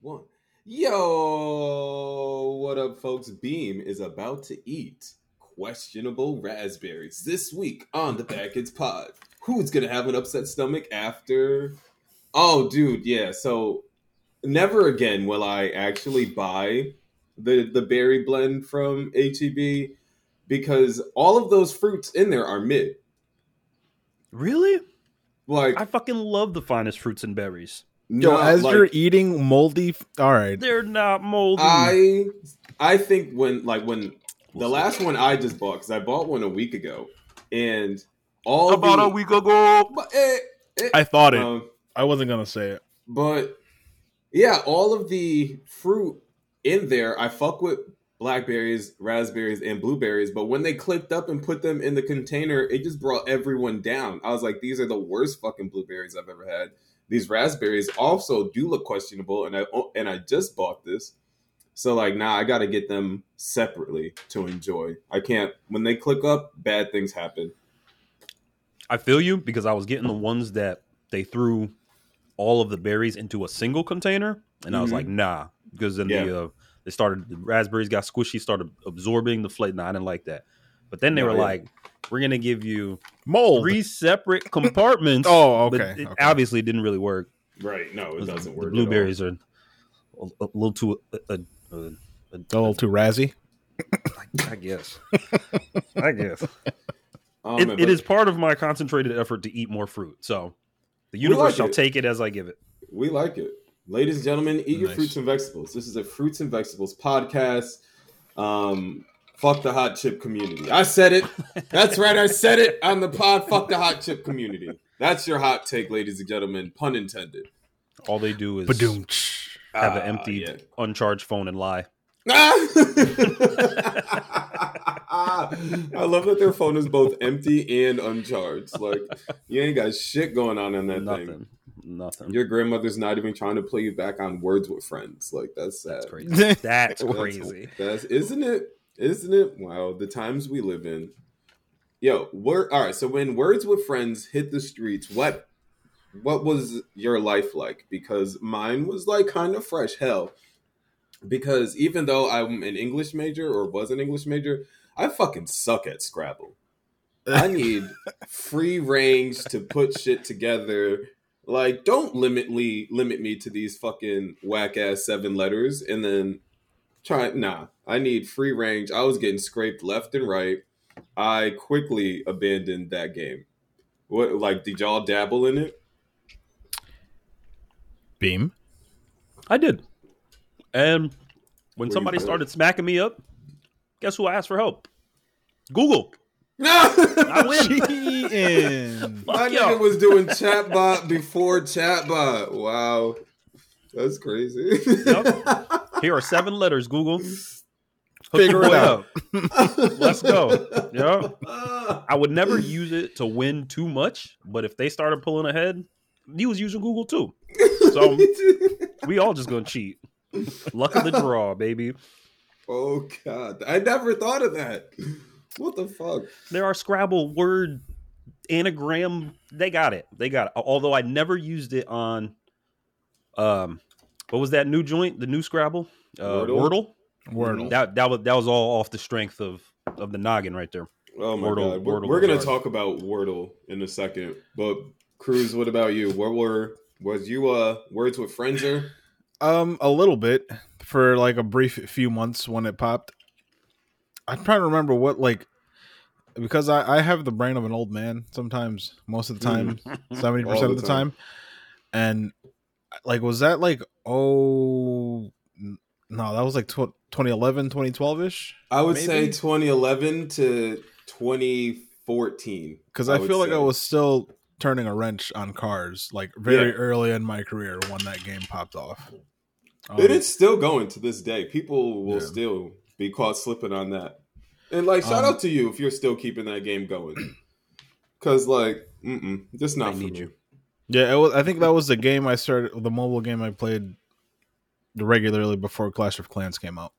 one. Yo, what up, folks? Beam is about to eat questionable raspberries this week on the Badkidz Pod. Who's gonna have an upset stomach after? Oh, dude, yeah. So, never again will I actually buy the the berry blend from HEB because all of those fruits in there are mid. Really? Like I fucking love the finest fruits and berries. Yo, not as like- you're eating moldy, f- all right. They're not moldy. I I think when like when the last one I just bought because I bought one a week ago and all About the, a week ago. But, eh, eh, I thought it. um, I wasn't gonna say it. but yeah, all of the fruit in there, I fuck with blackberries, raspberries, and blueberries. But when they clipped up and put them in the container, it just brought everyone down. I was like, these are the worst fucking blueberries I've ever had. These raspberries also do look questionable, and I and I just bought this. So like, nah, I got to get them separately to enjoy. I can't when they click up, bad things happen. I feel you because I was getting the ones that they threw all of the berries into a single container, and I was Mhm. like, nah, because then Yeah. the uh, they started the raspberries got squishy, started absorbing the flavor. Nah, I didn't like that. But then they were yeah. like, we're gonna give you Mold. three separate compartments. Oh, but okay, it okay. obviously didn't really work. Right? No, it doesn't work. The blueberries are a, a little too. Uh, uh, uh, a little too razzy. I guess. I guess. Um, it, it is part of my concentrated effort to eat more fruit. So the universe like shall it. take it as I give it. We like it. Ladies and gentlemen, eat your fruits and vegetables. This is a fruits and vegetables podcast. Um, fuck the hot chip community. I said it. That's right. I said it on the pod. Fuck the hot chip community. That's your hot take, ladies and gentlemen. Pun intended. All they do is Badoom. have an Ah, empty, yeah. uncharged phone and lie. I love that their phone is both empty and uncharged. Like you ain't got shit going on in that Nothing. thing. Nothing. Your grandmother's not even trying to play you back on words with friends. Like that's sad. That's crazy. That's That's- crazy. That's isn't it? Isn't it? Wow, the times we live in. Yo, word. All right. So when words with friends hit the streets, what what was your life like? Because mine was like kind of fresh hell. Because even though I'm an English major or was an English major, I fucking suck at Scrabble. I need free range to put shit together. Like, don't limit me limit me to these fucking whack ass seven letters and then try nah. I need free range. I was getting scraped left and right. I quickly abandoned that game. What like did y'all dabble in it? Beam. I did. And when you somebody started smacking me up, guess who i asked for help? Google. No, I win. Cheating. My nigga was doing chatbot before chatbot. Wow. That's crazy. Here are seven letters, Google. Hook Figure it out. Let's go. Yeah. I would never use it to win too much, but if they started pulling ahead, he was using Google too. So we all just gonna cheat. Luck of the draw, baby. oh god. I never thought of that. What the fuck? There are Scrabble word anagram. They got it. They got it. Although I never used it on um what was that new joint? The new Scrabble? Uh, Wordle? Wordle. Wordle. That that was that was all off the strength of of the noggin right there. Oh my Wordle- god. We're, Wordle we're gonna hard. talk about Wordle in a second. But Cruz, what about you? What were was you uh words with frenzer? Um, a little bit for like a brief few months when it popped. I'm trying to remember what like because I, I have the brain of an old man sometimes, most of the time, seventy percent of the time. time. And like, was that like oh no, that was like tw- 2011, 2012 ish. I would say 2011 to 2014. Because I, would feel like say. I was still turning a wrench on cars like very Yeah. early in my career when that game popped off. Um, it is still going to this day. People will Yeah. still be caught slipping on that. And like, shout Um, out to you if you're still keeping that game going. Cause like, mm just not I for need me. you. Yeah, it was. I think that was the game I started, the mobile game I played regularly before Clash of Clans came out,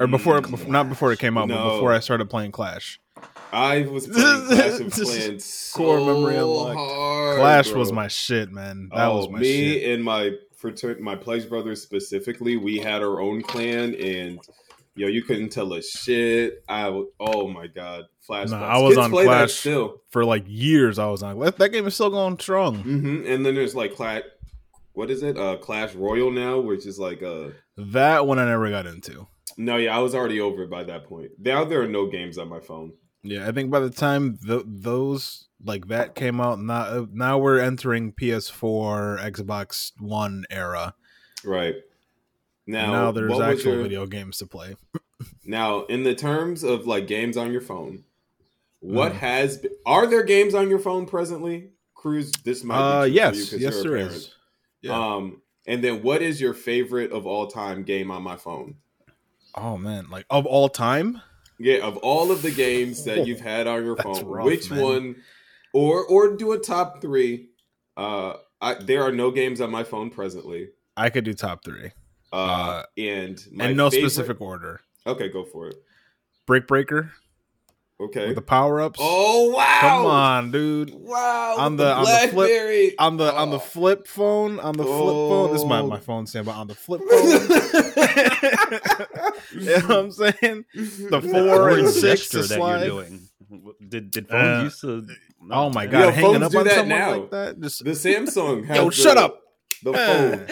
or before, Mm, not before it came out, No. but before I started playing Clash. I was playing Clash of Clans so core memory unlocked. hard. Clash bro. was my shit, man. That oh, was my me shit. and my fraternity, my pledge brothers specifically, we had our own clan, and yo, you couldn't tell a shit. I w- oh my god, flashbacks. Nah, I was Kids on Clash. still, For like years, I was on that, that game is still going strong. hmm and then there's like Clash. What is it? Uh, Clash Royale now, which is like uh That one I never got into. no, yeah, I was already over it by that point. Now there are no games on my phone. Yeah, I think by the time th- those like that came out, now now we're entering PS4, Xbox One era. Right now, Now, there's actual your- video games to play. Now, in the terms of like games on your phone, what Mhm. has been, are there games on your phone presently? Cruz, this might Uh, be true for you yes, a there is. Yeah. Um, and then what is your favorite of all time game on my phone? oh man, like of all time. Yeah, of all of the games that you've had on your phone, rough, which man. one, or or do a top three? Uh, I, there are no games on my phone presently. I could do top three, Uh, Uh, and and no favorite- specific order. Okay, go for it. Brick Breaker Okay. with the power ups. oh wow! Come on, dude. Wow! On the- on the flip- On the on the Oh. flip phone, on the flip phone. This is my, Oh. my phone stand, but on the flip phone. you know what I'm saying? The four and six to that slide. you're doing. Did did phones Uh, used to? Oh my god, Yo, hanging up on that someone now. like that. Just The Samsung has yo, the- shut up. The phone.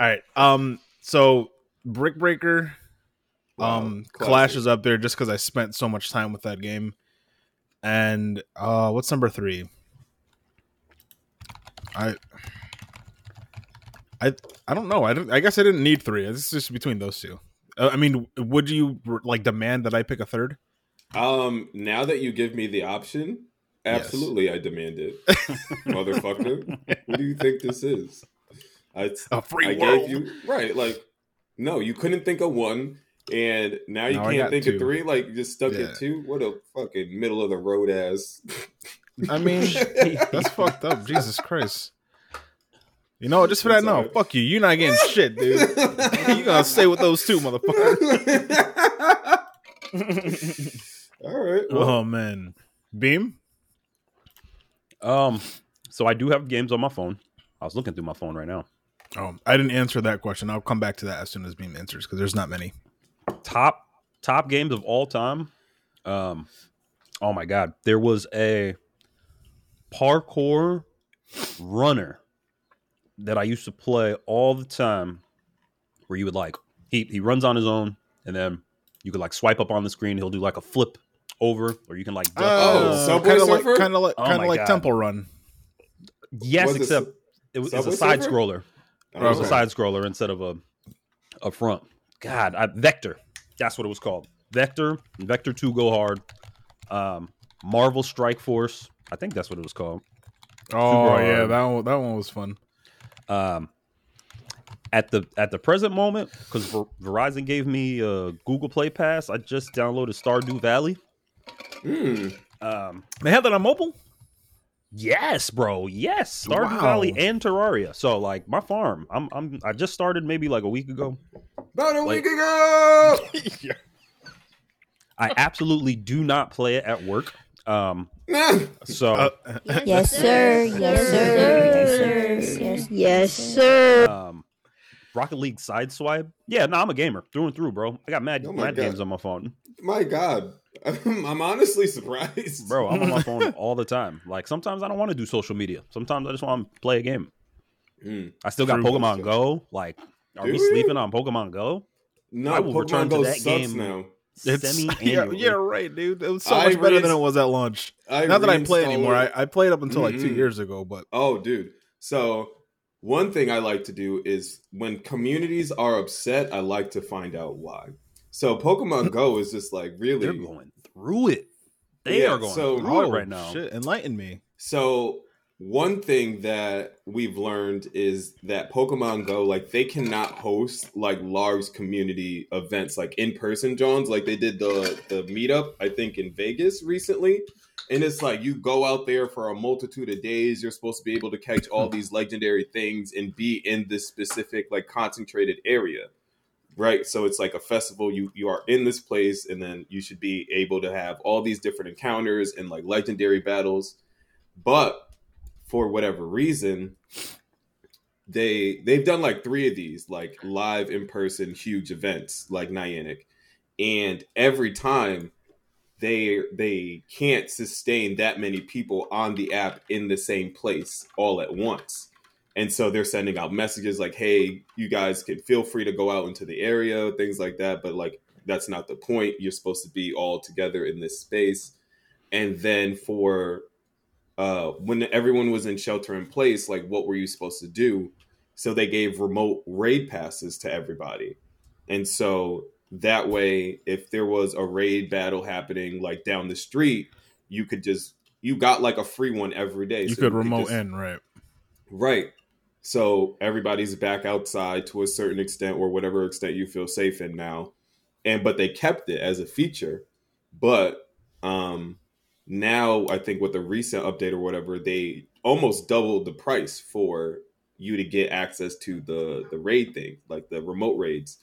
All right. Um. So Brick Breaker, Wow, um, classic. Clash is up there just because I spent so much time with that game. And uh, what's number three? I. I I don't know. I don't. I guess I didn't need three. It's just between those two. Uh, I mean, would you like demand that I pick a third? Um, now that you give me the option, Yes. absolutely, I demand it, motherfucker. What do you think this is? I, A free I world. gave you right. Like, no, you couldn't think of one, and now you Now can't think two. of three. Like, you just stuck Yeah. at two. What a fucking middle of the road ass. I mean, that's fucked up. Jesus Christ. You know, just for that, no, alright. fuck you. You're not getting shit, dude. you gonna stay with those two, motherfucker. All right. well, Oh man, Beam. Um, so I do have games on my phone. I was looking through my phone right now. Oh, I didn't answer that question. I'll come back to that as soon as Beam answers because there's not many. Top top games of all time. Um, oh my god, there was a parkour runner that I used to play all the time. Where you would like he he runs on his own, and then you could like swipe up on the screen. He'll do like a flip over, or you can like duck. Oh, Subway kind of like kind of like Oh kind my of like God. Temple Run. yes, Was except Sub- it was it's Subway a side scroller. It was a side scroller instead of a a front. God, I, Vector. That's what it was called. Vector. Vector Two Go Hard. Um, Marvel Strike Force. I think that's what it was called. Oh Super yeah, hard. that one that one was fun. Um, at the at the present moment, because Verizon gave me a Google Play Pass, I just downloaded Stardew Valley. hmm. Um, They have that on mobile. Yes, bro. Yes, Stardew Wow. Valley and Terraria. So like my farm, I'm I'm I just started maybe like a week ago. About a Like- week ago. I absolutely do not play it at work. Um, Nah. so Uh, Yes, sir. Yes, sir. Yes, sir. Yes, yes, sir. um, Rocket League Sideswipe. Yeah, no, I'm a gamer through and through, bro. I got mad Oh mad God. games on my phone, My God, I'm honestly surprised, bro. I'm on my phone all the time. Like sometimes I don't want to do social media. Sometimes I just want to play a game. Mm. I still got True. Pokemon Go. Like, are Do we we? sleeping on Pokemon Go? No, I will return Pokemon to Go that sucks game. now. It's Semi yeah, annually. yeah, right, dude. It was so I much better than it was at launch. I Not that I play anymore. I, I played up until like two Mhm. years ago, but Oh, dude. So one thing I like to do is when communities are upset, I like to find out why. So Pokemon Go is just like really They're going through it. They Yeah, are going so- through oh it right now. shit, enlighten me. So one thing that we've learned is that Pokemon Go, like they cannot host like large community events, like in person, Johns. Like they did the the meetup, I think, in Vegas recently. And it's like you go out there for a multitude of days. You're supposed to be able to catch all mm-hmm. these legendary things and be in this specific, like concentrated area. Right. So it's like a festival. You you are in this place, and then you should be able to have all these different encounters and like legendary battles. But for whatever reason, they they've done like three of these like live in person huge events like Niantic and every time they they can't sustain that many people on the app in the same place all at once. And so they're sending out messages like, "Hey, you guys can feel free to go out into the area, things like that." But like, that's not the point. You're supposed to be all together in this space. And then for uh, when everyone was in shelter in place, like, what were you supposed to do? So they gave remote raid passes to everybody, and so that way, if there was a raid battle happening like down the street, you could just you got like a free one every day. You So could remote just- in, right? Right. So everybody's back outside to a certain extent or whatever extent you feel safe in now. And but they kept it as a feature. But um now I think with the recent update or whatever, they almost doubled the price for you to get access to the the raid thing, like the remote raids.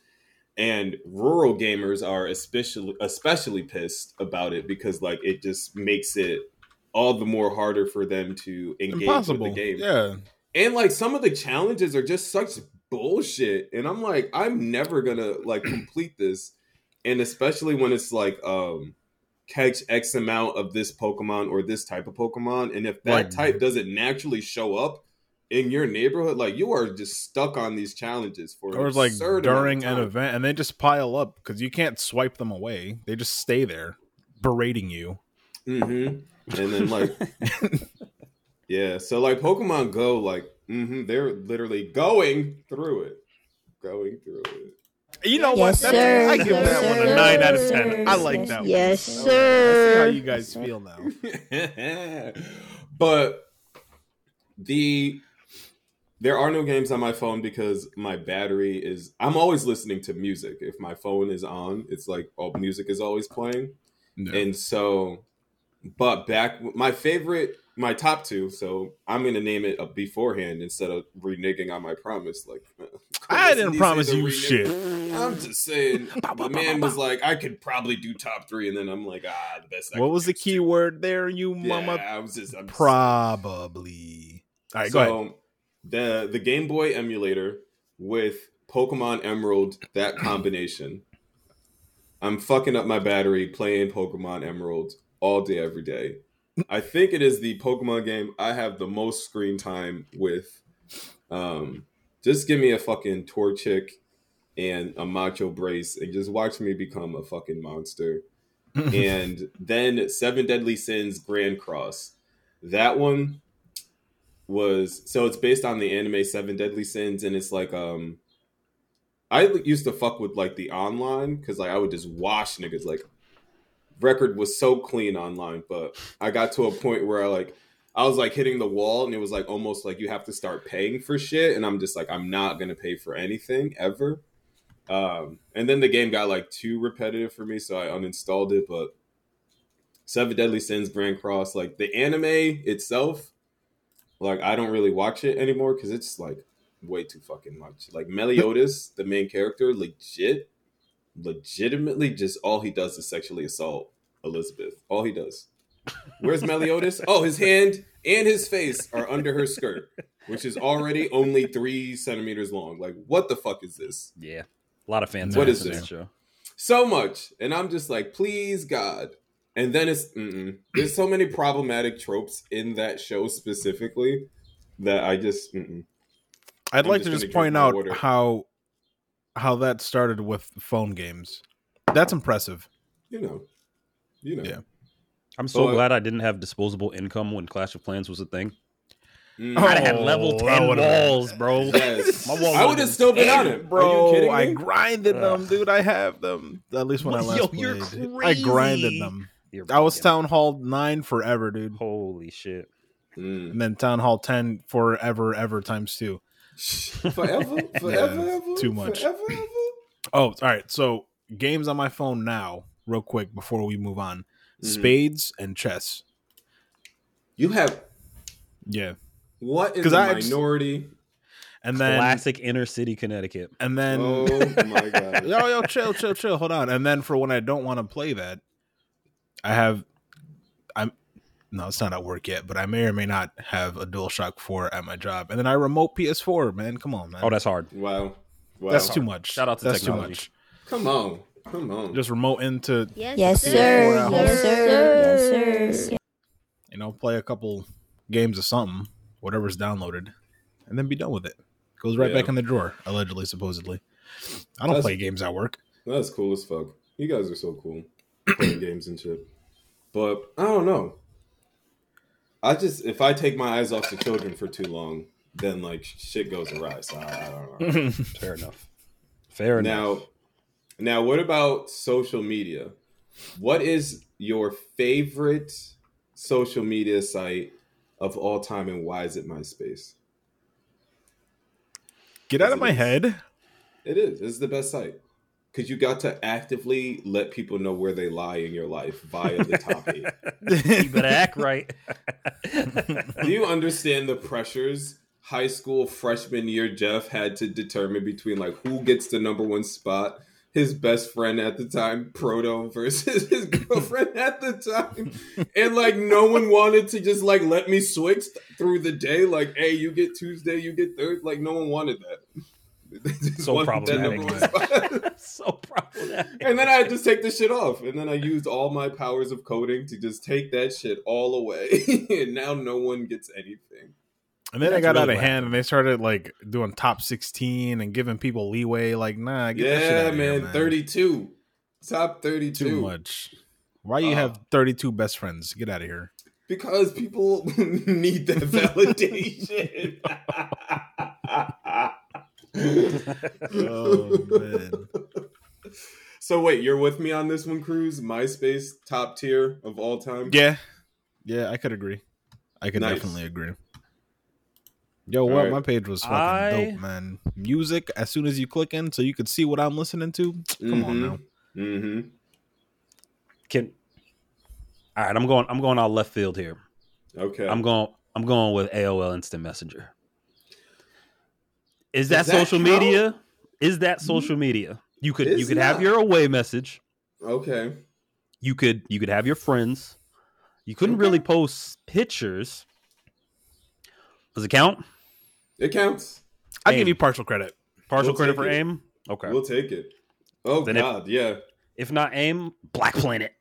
And rural gamers are especially especially pissed about it because like it just makes it all the more harder for them to engage Impossible. with the game. Yeah. And like some of the challenges are just such bullshit. And I'm like, I'm never gonna like complete this. And especially when it's like um catch X amount of this Pokemon or this type of Pokemon. And if that type doesn't naturally show up in your neighborhood, like you are just stuck on these challenges for Or like absurd amount of during an event, and they just pile up because you can't swipe them away. They just stay there, berating you. Mm-hmm. And then like Yeah, so like Pokemon Go, like hmm they're literally going through it. Going through it. You know Yes, what? sir. I give Yes, that one a nine out of ten. I like Yes, that one. yes, I see how you guys feel now. but the there are no games on my phone because my battery is I'm always listening to music. If my phone is on, it's like all music is always playing. And so but back my favorite my top two, so I'm gonna name it up beforehand instead of reneging on my promise. Like I didn't promise you shit. I'm just saying the man was like, I could probably do top three, and then I'm like, ah, the best. I What was the key two. word there, you Yeah, mama? I was just I'm just- Probably. All right, go ahead. The the Game Boy emulator with Pokemon Emerald, that combination. I'm fucking up my battery playing Pokemon Emerald all day, every day. I think it is the Pokemon game I have the most screen time with. Um, just give me a fucking Torchic and a Macho Brace and just watch me become a fucking monster. and then Seven Deadly Sins Grand Cross. That one was so it's based on the anime Seven Deadly Sins, and it's like um, I used to fuck with like the online because like I would just wash niggas. Like record was so clean online, but I got to a point where I like I was like hitting the wall, and it was like almost like you have to start paying for shit, and I'm just like I'm not gonna pay for anything ever. Um, and then the game got like too repetitive for me, so I uninstalled it. But Seven Deadly Sins Grand Cross, like the anime itself, like I don't really watch it anymore because it's like way too fucking much. Like Meliodas, the main character, legit, legitimately, just all he does is sexually assault Elizabeth. All he does. Where's Meliodas? Oh, his hand and his face are under her skirt, which is already only three centimeters long. Like, what the fuck is this? Yeah, a lot of fans. What is this? show? so much and i'm just like please god and then it's mm-mm. there's so many problematic tropes in that show specifically that i just mm-mm. I'd I'm like just to just point out water. how how that started with phone games. That's impressive. you know you know Yeah. I'm so But- glad I didn't have disposable income when Clash of Clans was a thing. Mm. I'd have had Oh, level that ten would've been- walls, bro. Yes. My wall i would would've still been on scary. it Bro, Are you kidding I me? grinded them, dude. I have them. At least when I last Yo, played. you're I grinded them. You're I was bugging. Town Hall 9 forever, dude. Holy shit! Mm. And then Town Hall 10 forever, ever times two. forever forever Yeah, ever, too much. forever ever Oh, all right. So, games on my phone now, real quick, before we move on Mhm. Spades and chess. you have Yeah. what is 'Cause a I just- minority And then, Classic inner city Connecticut. and then, oh my god yo, yo, chill, chill, chill. Hold on. And then for when I don't want to play that, I have, I'm No, it's not at work yet, but I may or may not have a DualShock 4 at my job. And then I remote PS4, man. Come on, man. Oh, that's hard. Wow. Wow. That's too much. Shout out to That's technology. too much. Come on. Come on. Just remote into, Yes, sir. Yes, sir. Yes, sir. you know, play a couple games of something, whatever's downloaded, and then be done with it. Goes right Yeah. back in the drawer, allegedly, supposedly. I don't That's- play games at work. That's cool as fuck. You guys are so cool. Playing games and shit. But I don't know. I just if I take my eyes off the children for too long, then like shit goes awry. So I, I don't know. Fair enough. Fair enough. now, now what about social media? What is your favorite social media site of all time, and why is it MySpace? Get out of my head. It is. It's the best site because you got to actively let people know where they lie in your life via the top eight. you better act right. Do you understand the pressures high school freshman year Jeff had to determine between like who gets the number one spot? His best friend at the time, Proto, versus his girlfriend at the time. And like no one wanted to just like let me switch through the day. Like, hey, you get Tuesday, you get third. Like no one wanted that. They just So problematic. number so problematic. And then I just take the shit off. And then I used all my powers of coding to just take that shit all away. and now no one gets anything. And then That's it got really out of hand, and they started like doing top sixteen and giving people leeway. Like, nah, get that shit yeah, out of man, here, 32. Top 32. Too much. Why you Uh, have thirty-two best friends? Get out of here. Because people need that validation. Oh man. So wait, you're with me on this one, Cruz? MySpace top tier of all time? Yeah, yeah, I could agree. I could Nice. definitely agree. Yo, what? Alright. My page was fucking I- dope, man. Music as soon as you click in, so you could see what I'm listening to. Come on now. Mm-hmm. Can all right, I'm going I'm going out left field here. Okay. I'm going I'm going with AOL Instant Messenger. Is that, that social count? media? Is that social media? You could you It's could have your away message. okay. You could you could have your friends. You couldn't Okay. really post pictures. Does it count? It counts. I give you partial credit. Partial We'll credit for it. AIM? Okay. We'll take it. Oh Then if- God, yeah. if not AIM, Black Planet.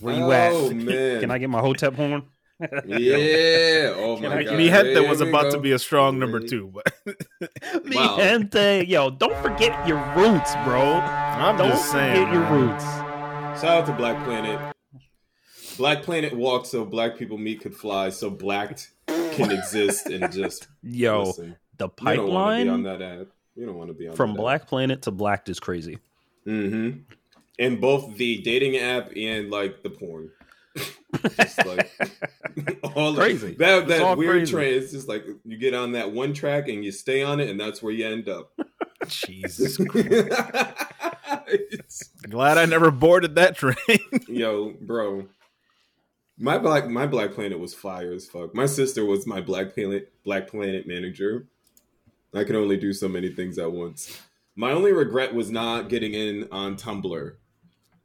Where you oh, at? man. Can I get my Hotep horn? Yeah. Oh my God. get- Me head was about go. to be a strong number two, but Mi Wow. gente. Yo, don't forget your roots, bro. I'm Don't just saying. forget your roots. Shout out to Black Planet. Black Planet walked so black people meat could fly, so black can exist and just Yo, listen. the You don't want to be on pipeline that ad. You don't want to be on from that Black Planet to Blacked is crazy. Mm-hmm. And both the dating app and like the porn. just like all Crazy. That that all weird crazy. train. It's just like you get on that one track and you stay on it, and that's where you end up. Jesus. Glad I never boarded that train. Yo, bro. My black my Black Planet was fire as fuck. My sister was my Black Planet Black Planet manager. I could only do so many things at once. My only regret was not getting in on Tumblr.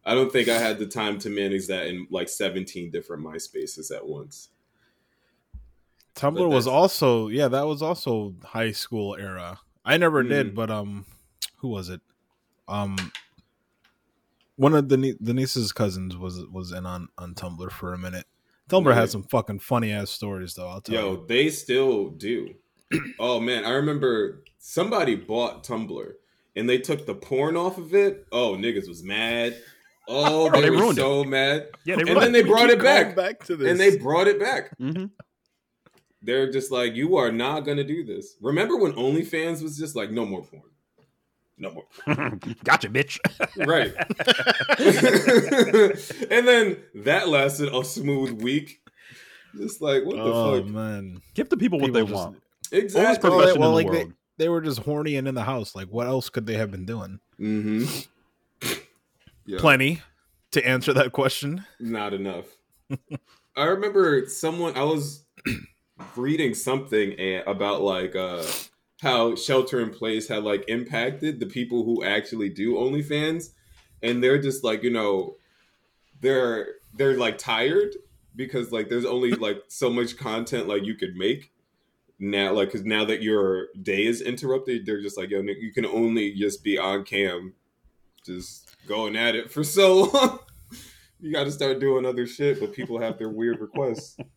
I don't think I had the time to manage that in like 17 different MySpaces at once. Tumblr was also yeah, that was also high school era. I never Mm. did, but um, who was it? Um, one of the nie- the niece's cousins was was in on on Tumblr for a minute. Tumblr Really? has some fucking funny ass stories though. I'll tell Yo, you. they still do. oh man, I remember somebody bought Tumblr and they took the porn off of it. Oh, niggas was mad. Oh, they, they were ruined so mad. Yeah, they and then they brought it back. back to this, And they brought it back. hmm They're just like, you are not gonna do this. Remember when OnlyFans was just like, no more porn, no more, gotcha, bitch. right? and then that lasted a smooth week. Just like, what the oh fuck? man, Give the people what they just- want. Exactly. Oldest Well, profession well, in like the they- world. they were just horny and in the house. Like, what else could they have been doing? Mm-hmm. Yeah. Plenty to answer that question. Not enough. I remember someone I was reading something about like uh how shelter in place had like impacted the people who actually do OnlyFans and they're just like, you know, they're they're like tired because like there's only like so much content like you could make now like because now that your day is interrupted they're just like yo you can only just be on cam just going at it for so long you got to start doing other shit but people have their weird requests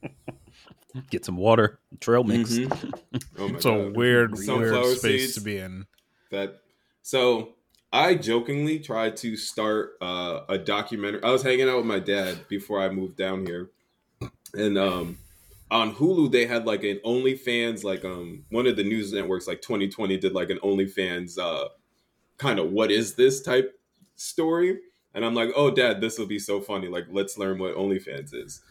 Get some water, trail mix. Mhm. oh my It's a weird, Sunflower weird space seeds. to be in. that so i jokingly tried to start uh, a documentary i was hanging out with my dad before i moved down here and um on hulu they had like an onlyfans like um one of the news networks like 2020 did like an onlyfans uh kind of what is this type story and i'm like oh dad this will be so funny like let's learn what onlyfans is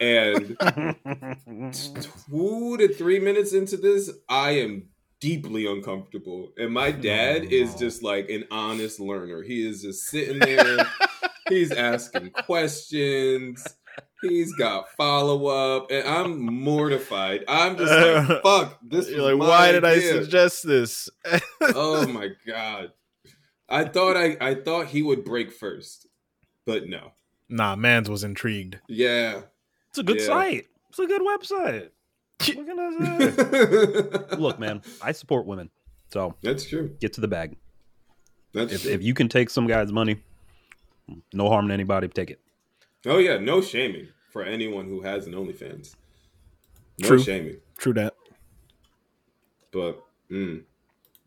and two to three minutes into this, I am deeply uncomfortable. And my dad oh, is just like an honest learner. He is just sitting there, he's asking questions, he's got follow up, and I'm mortified. I'm just like, fuck, this You're like, why did I suggest this? oh my god. I thought I, I thought he would break first, but no. nah, Mans was intrigued. Yeah. It's a good Yeah. site. It's a good website. What can I? Look, man, I support women, so That's true. get to the bag. That's If, true. if you can take some guy's money, no harm to anybody. Take it. Oh yeah, no shaming for anyone who has an OnlyFans. No True. shaming. True that. But mm,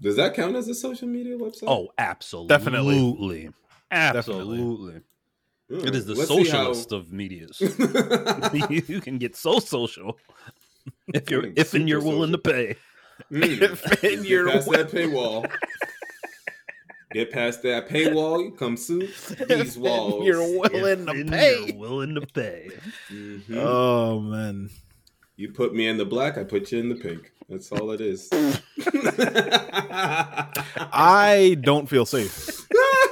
does that count as a social media website? Oh, absolutely, Definitely. absolutely. Mm, It is the let's see socialist of medias. you can get so social if you're if and you're super willing to pay. Mm, And you're get past that paywall. Get past that paywall. You come through these walls. You're willing If to pay. You're willing to pay. Mhm. Oh man. You put me in the black, I put you in the pink. That's all it is. I don't feel safe.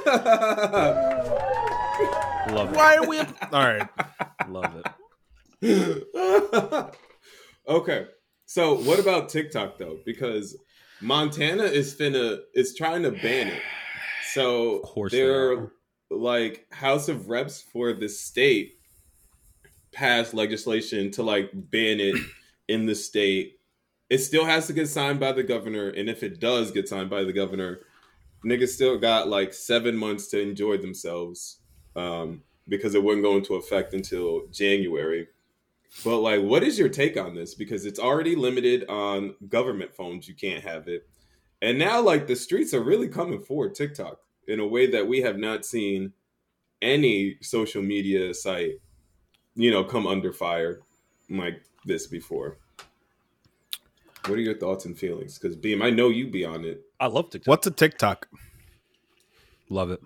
Love it. Why are we? All right. Love it. okay. So what about TikTok though? Because Montana is finna is trying to ban it. So Of course they they're are. like House of Reps for the state passed legislation to like ban it in the state. It still has to get signed by the governor, and if it does get signed by the governor, niggas still got like seven months to enjoy themselves um, because it wouldn't go into effect until January. But like, what is your take on this? Because it's already limited on government phones; you can't have it, and now like the streets are really coming for TikTok in a way that we have not seen any social media site, you know, come under fire like this before. What are your thoughts and feelings? Because Beam, I know you be on it. I love TikTok. What's a TikTok? Love it.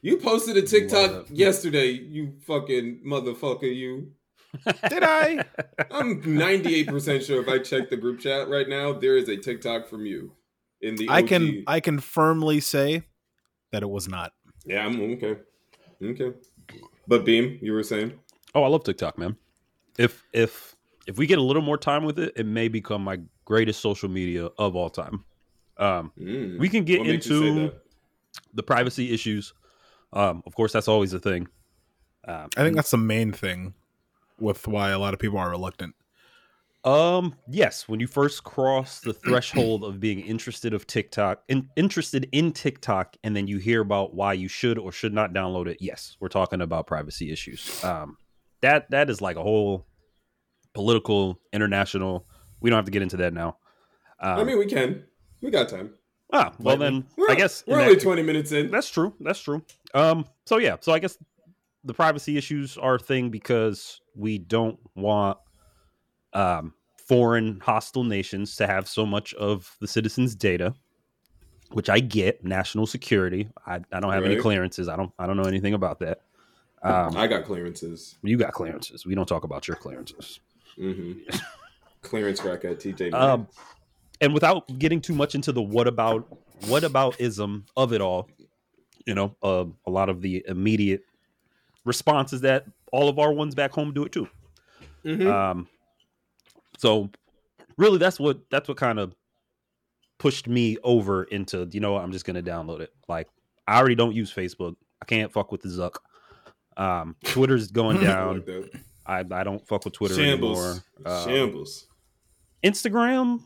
You posted a Love TikTok yesterday, you fucking motherfucker, you. Did I? I'm 98% sure if I check the group chat right now, there is a TikTok from you in the I can I can firmly say that it was not. Yeah, I'm okay. Okay. But Beam, you were saying? Oh, I love TikTok, man. If if if we get a little more time with it, it may become my greatest social media of all time. Um, Mm. we can get What makes you say into the privacy issues. Um, of course, that's always a thing. Um, I think that's the main thing with why a lot of people are reluctant. Um, yes, when you first cross the threshold of being interested of TikTok, in, interested in TikTok, and then you hear about why you should or should not download it. Yes, we're talking about privacy issues. Um, that that is like a whole political, international. We don't have to get into that now. Um, I mean, we can. We got time. ah, well lightly. then, We're, I guess we're that- only 20 minutes in. that's true. That's true. Um. So yeah. So I guess the privacy issues are a thing because we don't want um, foreign hostile nations to have so much of the citizens' data, which I get. National security. I, I don't have any clearances. I don't. I don't know anything about that. Um, I got clearances. you got clearances. We don't talk about your clearances. hmm Clearance rack at TJ. Um, and without getting too much into the what about what about ism of it all, you know, uh, a lot of the immediate responses that all of our ones back home do it too. Mhm. Um, so really, that's what that's what kind of pushed me over into you know I'm just gonna download it. Like I already don't use Facebook. I can't fuck with the Zuck. Um, Twitter's going down. like. I, I don't fuck with Twitter Shambles. anymore. Uh, Shambles. Instagram,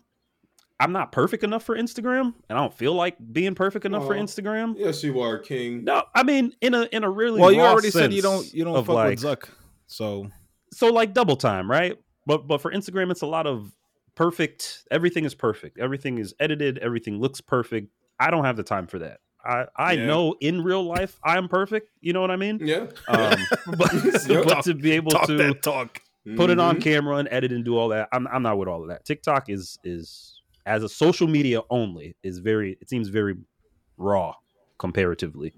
I'm not perfect enough for Instagram, and I don't feel like being perfect enough for Instagram. Yes, you are, King. No, I mean in a in a really well, you already said you don't you don't fuck like, with Zuck, so so like double time, right? But but for Instagram, it's a lot of perfect. Everything is perfect. Everything is edited. Everything looks perfect. I don't have the time for that. I I Yeah. know in real life I'm perfect. You know what I mean? Yeah. Um, but, Yep. but to be able talk to talk. put it on Mhm. camera and edit and do all that, I'm I'm not with all of that. TikTok is is as a social media only is very. It seems very raw comparatively.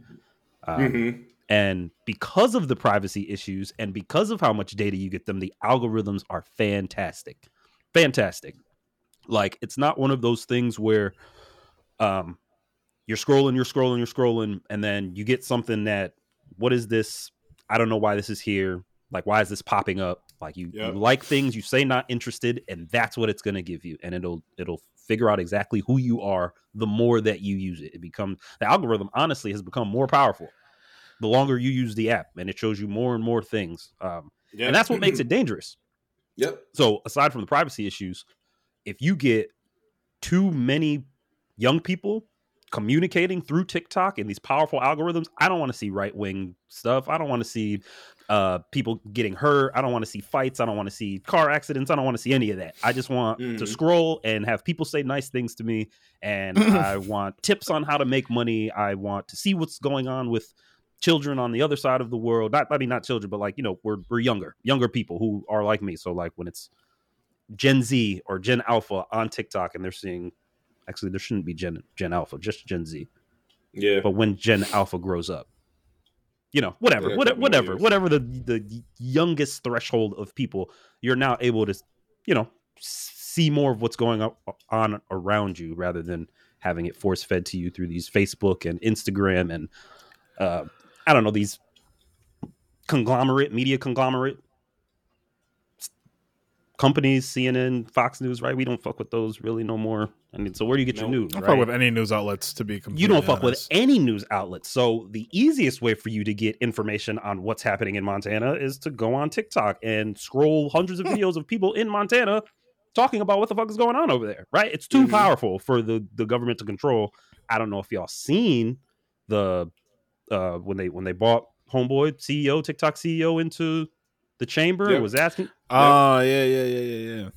Um, Mhm. and because of the privacy issues and because of how much data you get them, the algorithms are fantastic. Fantastic. Like it's not one of those things where um you're scrolling, you're scrolling, you're scrolling, and then you get something that what is this? I don't know why this is here. Like, why is this popping up? Like you, Yep. you like things, you say not interested, and that's what it's gonna give you. And it'll it'll figure out exactly who you are the more that you use it. It becomes the algorithm honestly has become more powerful the longer you use the app and it shows you more and more things um, Yep. and that's what makes it dangerous Yep. so aside from the privacy issues if you get too many young people communicating through tiktok and these powerful algorithms i don't want to see right-wing stuff. I don't want to see uh, people getting hurt. I don't want to see fights. I don't want to see car accidents. I don't want to see any of that. I just want to Mhm. scroll and have people say nice things to me and i want tips on how to make money. I want to see what's going on with children on the other side of the world. Not i mean not children but like you know we're, we're younger younger people who are like me. So like when it's gen z or gen alpha on tiktok and they're seeing actually there shouldn't be gen gen alpha just gen z Yeah. but when gen alpha grows up you know whatever Yeah, what, whatever years. whatever the the youngest threshold of people you're now able to you know see more of what's going on around you rather than having it force fed to you through these facebook and instagram and uh i don't know these conglomerate media conglomerate companies cnn fox news right we don't fuck with those really no more i mean so where do you get your news I right? fuck with any news outlets to be completely you don't fuck with any news outlets. So the easiest way for you to get information on what's happening in Montana is to go on TikTok and scroll hundreds of videos of people in Montana talking about what the fuck is going on over there. Right? It's too Mhm. powerful for the the government to control. I don't know if y'all seen the uh when they when they bought Homeboy CEO TikTok CEO into the chamber Yep. was asking Oh yeah, yeah, yeah, yeah, yeah.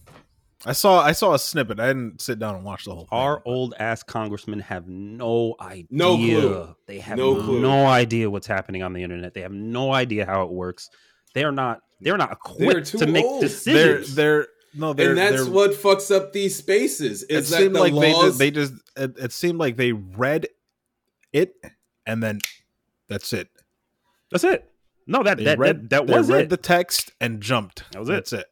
I saw I saw a snippet. I didn't sit down and watch the whole thing. Our old ass congressmen have no idea. No clue. They have No clue. no, idea what's happening on the internet. They have no idea how it works. They're not. They're not equipped too to make old. they're decisions. they're no they're and that's they're, what fucks up these spaces. it Is that seemed the like they laws? just, they just it, it seemed like they read it and then that's it. That's it. No, that They that, read that that they was read it. the text and jumped. That was it. That's it.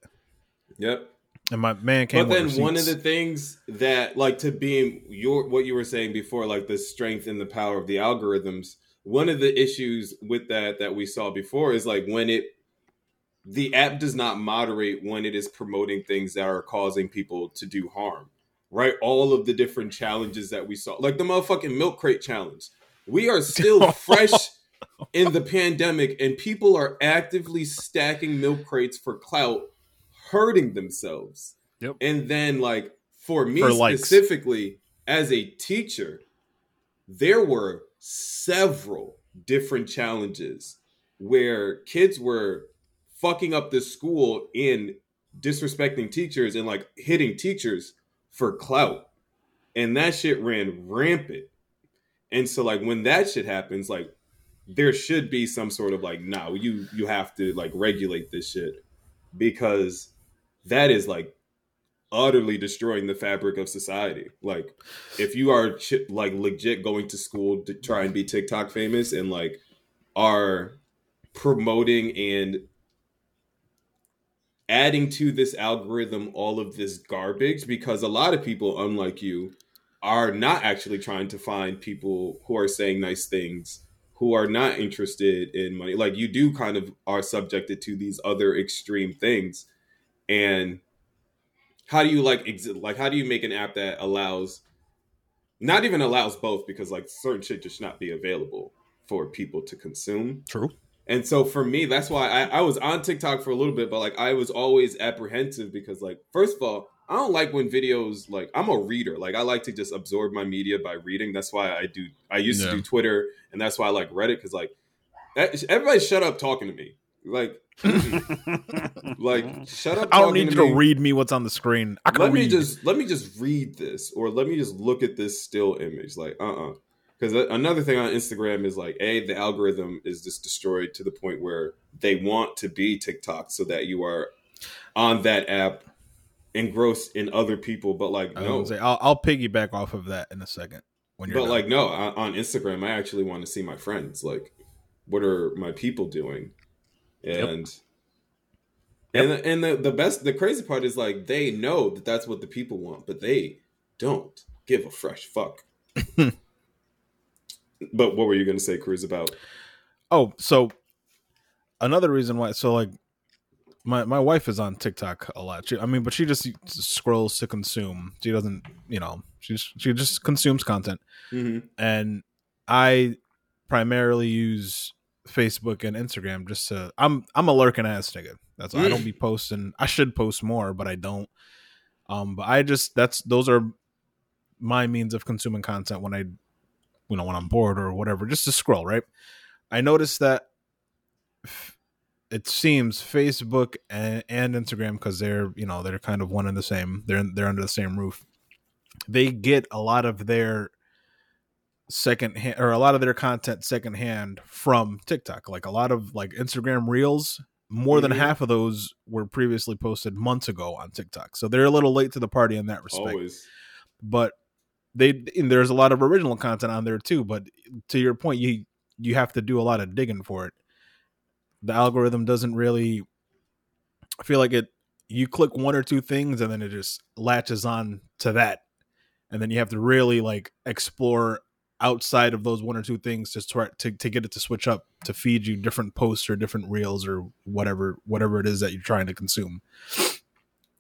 Yep. And my man came. But then with one of the things that like to be your what you were saying before, like the strength and the power of the algorithms. One of the issues with that that we saw before is like when it the app does not moderate when it is promoting things that are causing people to do harm. Right? All of the different challenges that we saw, like the motherfucking milk crate challenge. We are still fresh in the pandemic and people are actively stacking milk crates for clout, hurting themselves. Yep. And then, like, for me For specifically, as a teacher, there were several different challenges where kids were fucking up the school in disrespecting teachers and like hitting teachers for clout. And that shit ran rampant. And so like when that shit happens, like there should be some sort of like, no, you you have to like regulate this shit because that is like utterly destroying the fabric of society. Like if you are ch- like legit going to school to try and be TikTok famous and like are promoting and adding to this algorithm all of this garbage because a lot of people unlike you are not actually trying to find people who are saying nice things who are not interested in money like you do kind of are subjected to these other extreme things and how do you like ex- like how do you make an app that allows not even allows both because like certain shit just not be available for people to consume True. And so for me, that's why I, I was on TikTok for a little bit, but like I was always apprehensive because like first of all, I don't like when videos like I'm a reader. Like I like to just absorb my media by reading. That's why I do. I used Yeah. to do Twitter, and that's why I like Reddit because like that, everybody shut up talking to me. Like, like shut up. I don't talking need to you me. to read me what's on the screen. I can Let read. me just let me just read this, or let me just look at this still image. Like, uh, uh Because another thing on Instagram is like, a the algorithm is just destroyed to the point where they want to be TikTok so that you are on that app engrossed in other people. But like, I no, say, I'll, I'll piggyback off of that in a second. When you're but done. like no on, on instagram i actually want to see my friends like what are my people doing and and and the, the best the crazy part is like they know that that's what the people want but they don't give a fresh fuck but what were you going to say cruz about Oh, so another reason why so like my my wife is on TikTok a lot. She, I mean, but she just scrolls to consume. She doesn't, you know, she just, she just consumes content. mm-hmm. And I primarily use Facebook and Instagram just to I'm I'm a lurking ass nigga. That's why I don't be posting. I should post more, but I don't. Um, but I just that's those are my means of consuming content when I, you know, when I'm bored or whatever, just to scroll. Right. I noticed that it seems Facebook and, and Instagram because they're you know they're kind of one and the same. They're they're under the same roof. They get a lot of their second hand or a lot of their content secondhand from TikTok. Like a lot of like Instagram Reels, more than Mhm. half of those were previously posted months ago on TikTok. So they're a little late to the party in that respect always but they and there's a lot of original content on there too but to your point you you have to do a lot of digging for it the algorithm doesn't really i feel like it you click one or two things and then it just latches on to that and then you have to really like explore outside of those one or two things to try to, to get it to switch up to feed you different posts or different reels or whatever whatever it is that you're trying to consume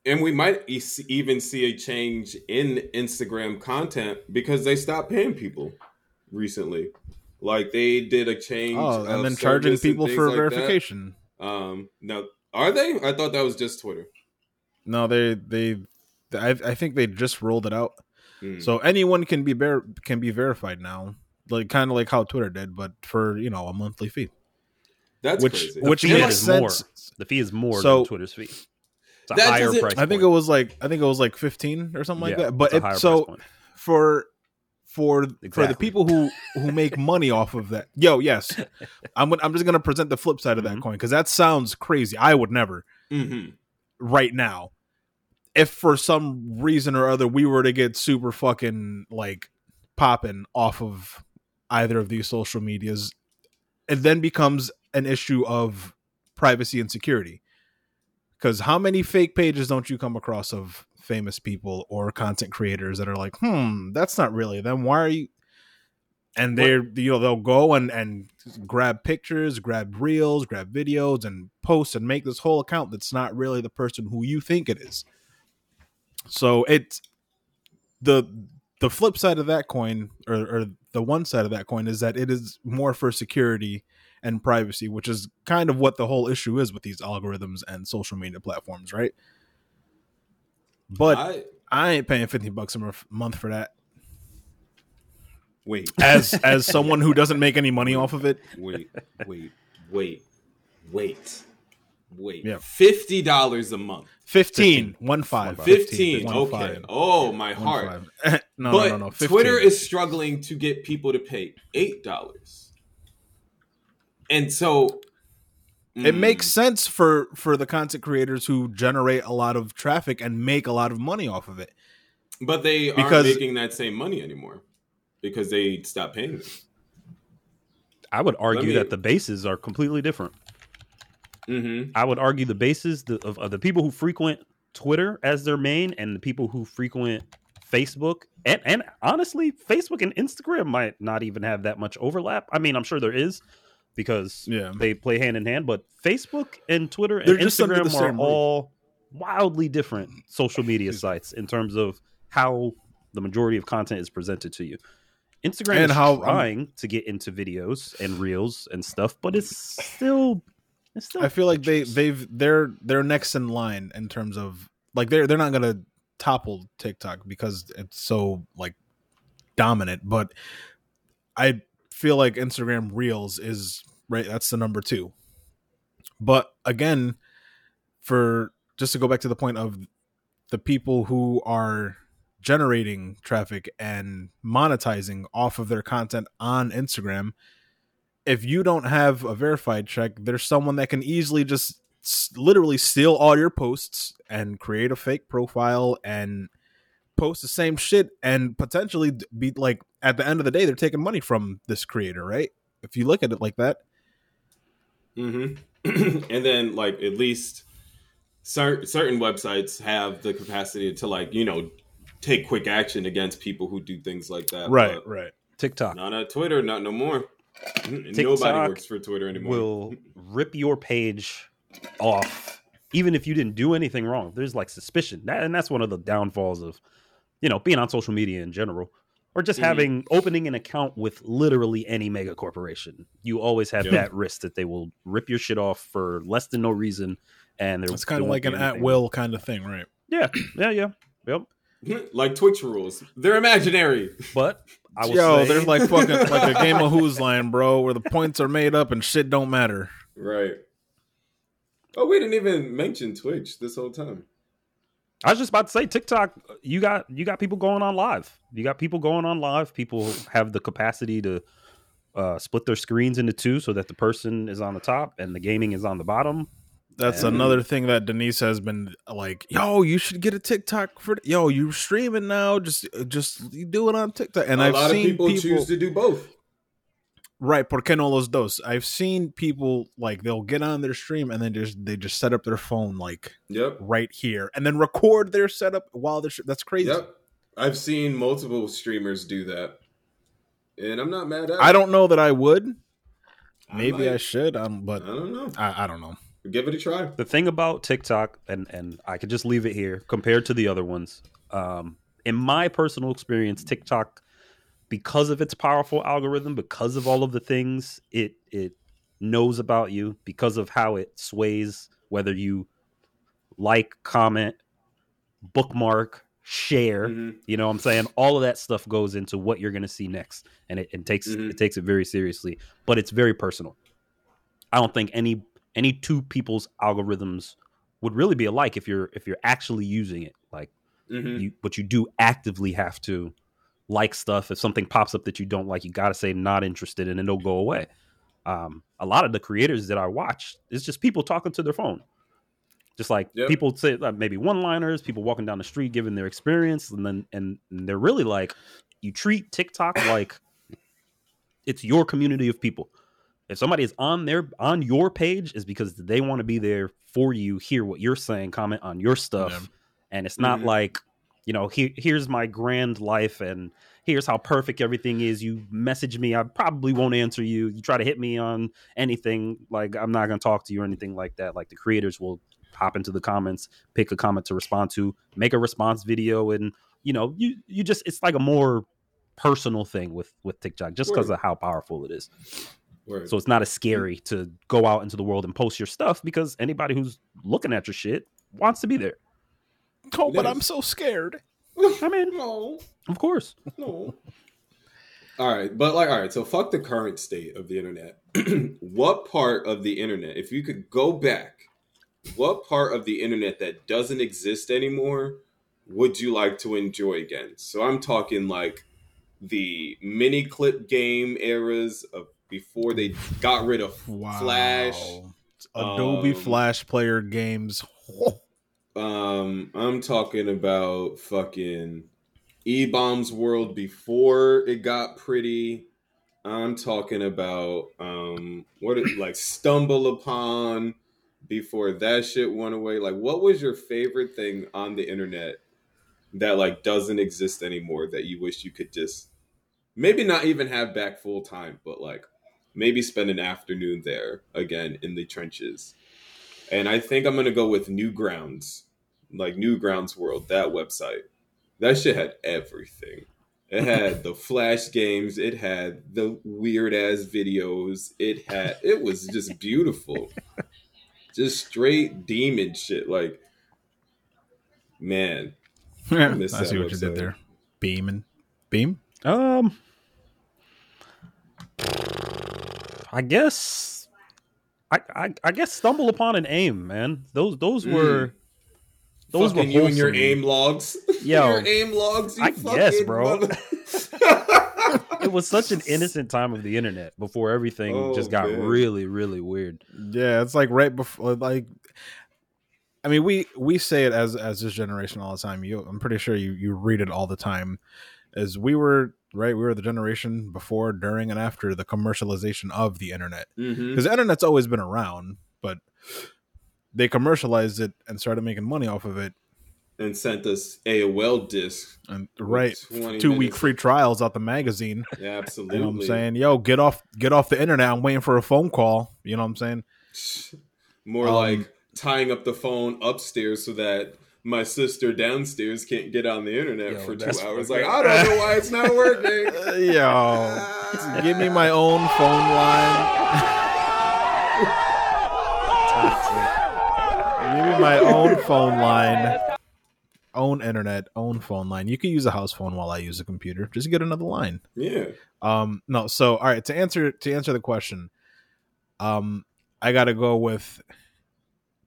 and we might even see a change in Instagram content because they stopped paying people recently. Like they did a change. oh and then charging people for like that. verification Um, no, are they? I thought that was just Twitter. No, they they I, I think they just rolled it out. Hmm. So anyone can be ver- can be verified now, like kind of like how Twitter did, but for you know a monthly fee. That's which- crazy. which fee makes is more. The fee is more So- than Twitter's fee. It's a higher doesn't- price. I think point. it was like I think it was like fifteen or something like that. But it's a it, higher so price point. For for for the people who who make money off of that, yo, yes, I'm I'm just gonna present the flip side of that Mhm. coin because that sounds crazy. I would never. hmm right now. If for some reason or other we were to get super fucking like popping off of either of these social medias, it then becomes an issue of privacy and security. Because how many fake pages don't you come across of famous people or content creators that are like, hmm, that's not really them. Why are you? And they're you know they'll go and and grab pictures, grab reels, grab videos, and post and make this whole account that's not really the person who you think it is. So it's the the flip side of that coin, or, or the one side of that coin, is that it is more for security and privacy, which is kind of what the whole issue is with these algorithms and social media platforms, right? But I, I, ain't paying fifty bucks a month for that. wait, As as someone who doesn't make any money off of it, wait, wait, wait, wait, wait. Yeah. Fifty dollars a month. 15, one five, Fifteen. one okay. Oh my one heart. no, but no, no, no. 15. Twitter is struggling to get people to pay eight dollars, and so it mm, makes sense for for the content creators who generate a lot of traffic and make a lot of money off of it. but they aren't because- making that same money anymore because they stopped paying them. I would argue me- that the bases are completely different. Mm-hmm. I would argue the bases the, of, of the people who frequent Twitter as their main and the people who frequent Facebook and and honestly, Facebook and Instagram might not even have that much overlap. I mean, I'm sure there is because Yeah. they play hand in hand, but Facebook and Twitter and They're Instagram are all wildly different social media sites in terms of how the majority of content is presented to you. Instagram And is how- um, trying to get into videos and reels and stuff, but it's still it's still I feel like they they've they're they're next in line in terms of like they're they're not gonna topple TikTok because it's so like dominant, but I feel like Instagram Reels is right. That's the number two. But again, for just to go back to the point of the people who are generating traffic and monetizing off of their content on Instagram, if you don't have a verified check, there's someone that can easily just literally steal all your posts and create a fake profile and post the same shit and potentially be like at the end of the day they're taking money from this creator, right? If you look at it like that. hmm and then like at least cer- certain websites have the capacity to like you know take quick action against people who do things like that. but right. TikTok Not on Twitter, not no more. Nobody works for Twitter anymore. Will rip your page off even if you didn't do anything wrong. There's like suspicion. That, and that's one of the downfalls of you know, being on social media in general or just Mhm. having opening an account with literally any mega corporation. You always have Yeah. that risk that they will rip your shit off for less than no reason and they're It's kind of like an at will kind of thing, right? Yeah. Yeah, yeah. Yep. like Twitch rules. They're imaginary. But I will Yo, say, there's like fucking like a game of Whose Line, bro, where the points are made up and shit don't matter. Right. Oh, we didn't even mention Twitch this whole time. I was just about to say TikTok. You got you got people going on live. You got people going on live. People have the capacity to uh, split their screens into two, so that the person is on the top and the gaming is on the bottom. That's And- another thing that Denise has been like, "Yo, you should get a TikTok for yo, you streaming now, just just do it on TikTok." And a I've lot seen of people, choose to do both. Right, por qué no los dos? I've seen people like they'll get on their stream and then just they just set up their phone like Yep. right here and then record their setup while they're that's crazy. Yep. I've seen multiple streamers do that. And I'm not mad at it. I don't know that I would. Maybe I, might. should, um, I but don't know. I, I don't know. Give it a try. The thing about TikTok, and and I could just leave it here compared to the other ones. Um, in my personal experience, TikTok, because of its powerful algorithm, because of all of the things it it knows about you, because of how it sways whether you like, comment, bookmark, share. Mhm. You know what I'm saying? All of that stuff goes into what you're going to see next. And it, it takes Mhm. it takes it very seriously, but it's very personal. I don't think any any two people's algorithms would really be alike if you're if you're actually using it. Like Mhm. you but you do actively have to like stuff. If something pops up that you don't like, you got to say not interested and it'll go away. Um, a lot of the creators that I watch, it's just people talking to their phone. Just like Yep. people say like maybe one liners, people walking down the street giving their experience, and then and, they're really like you treat TikTok like it's your community of people. If somebody is on their on your page, is because they want to be there for you, hear what you're saying, comment on your stuff, Yeah. and it's not Mhm. like you know here, here's my grand life and here's how perfect everything is. You message me i probably won't answer you. You try to hit me on anything like i'm not going to talk to you or anything like that. Like the creators will hop into the comments pick a comment to respond to make a response video and you know you you just it's like a more personal thing with with tiktok just because of how powerful it is. Word. so it's not as scary to go out into the world and post your stuff because anybody who's looking at your shit wants to be there Oh, but I'm so scared. i mean no, of course no. All right, but like, all right. So fuck the current state of the internet. what part of the internet, if you could go back, what part of the internet that doesn't exist anymore would you like to enjoy again? So I'm talking like the Miniclip game eras of before they got rid of Wow. Flash. Adobe Um, Flash Player games. Um, I'm talking about fucking E Bomb's world before it got pretty. I'm talking about um what it like StumbleUpon before that shit went away. Like what was your favorite thing on the internet that like doesn't exist anymore that you wish you could just maybe not even have back full time, but like maybe spend an afternoon there again in the trenches. And I think I'm gonna go with Newgrounds, like Newgrounds World, that website. That shit had everything. It had the flash games. It had the weird ass videos. It had. It was just beautiful. just straight demon shit. Like, man, I miss that see what you did there. Beam and beam. Um, I guess, I, I I guess StumbleUpon an aim, man. Those those were those fucking were you and your aim logs. Yo, your aim logs. You I guess, bro. mother- It was such an innocent time of the internet before everything Oh, just got man. really really weird. Yeah, it's like right before uh, like I mean we we say it as as this generation all the time. You I'm pretty sure you you read it all the time. As we were right, we were the generation before, during, and after the commercialization of the internet. Mm-hmm. Because the internet's always been around, but they commercialized it and started making money off of it. And sent us AOL disc. And right, 20 two week free trials out the magazine. Yeah, absolutely. You know what I'm saying? Yo, get off get off the internet. I'm waiting for a phone call. You know what I'm saying? More Um, like tying up the phone upstairs so that my sister downstairs can't get on the internet Yo, for two hours. Like, I don't know why it's not working. Yo, give me my own phone line. My own phone line. Own internet, own phone line. You can use a house phone while I use a computer. Just get another line. yeah. Um, no. So, all right. To answer to answer the question, um, I gotta go with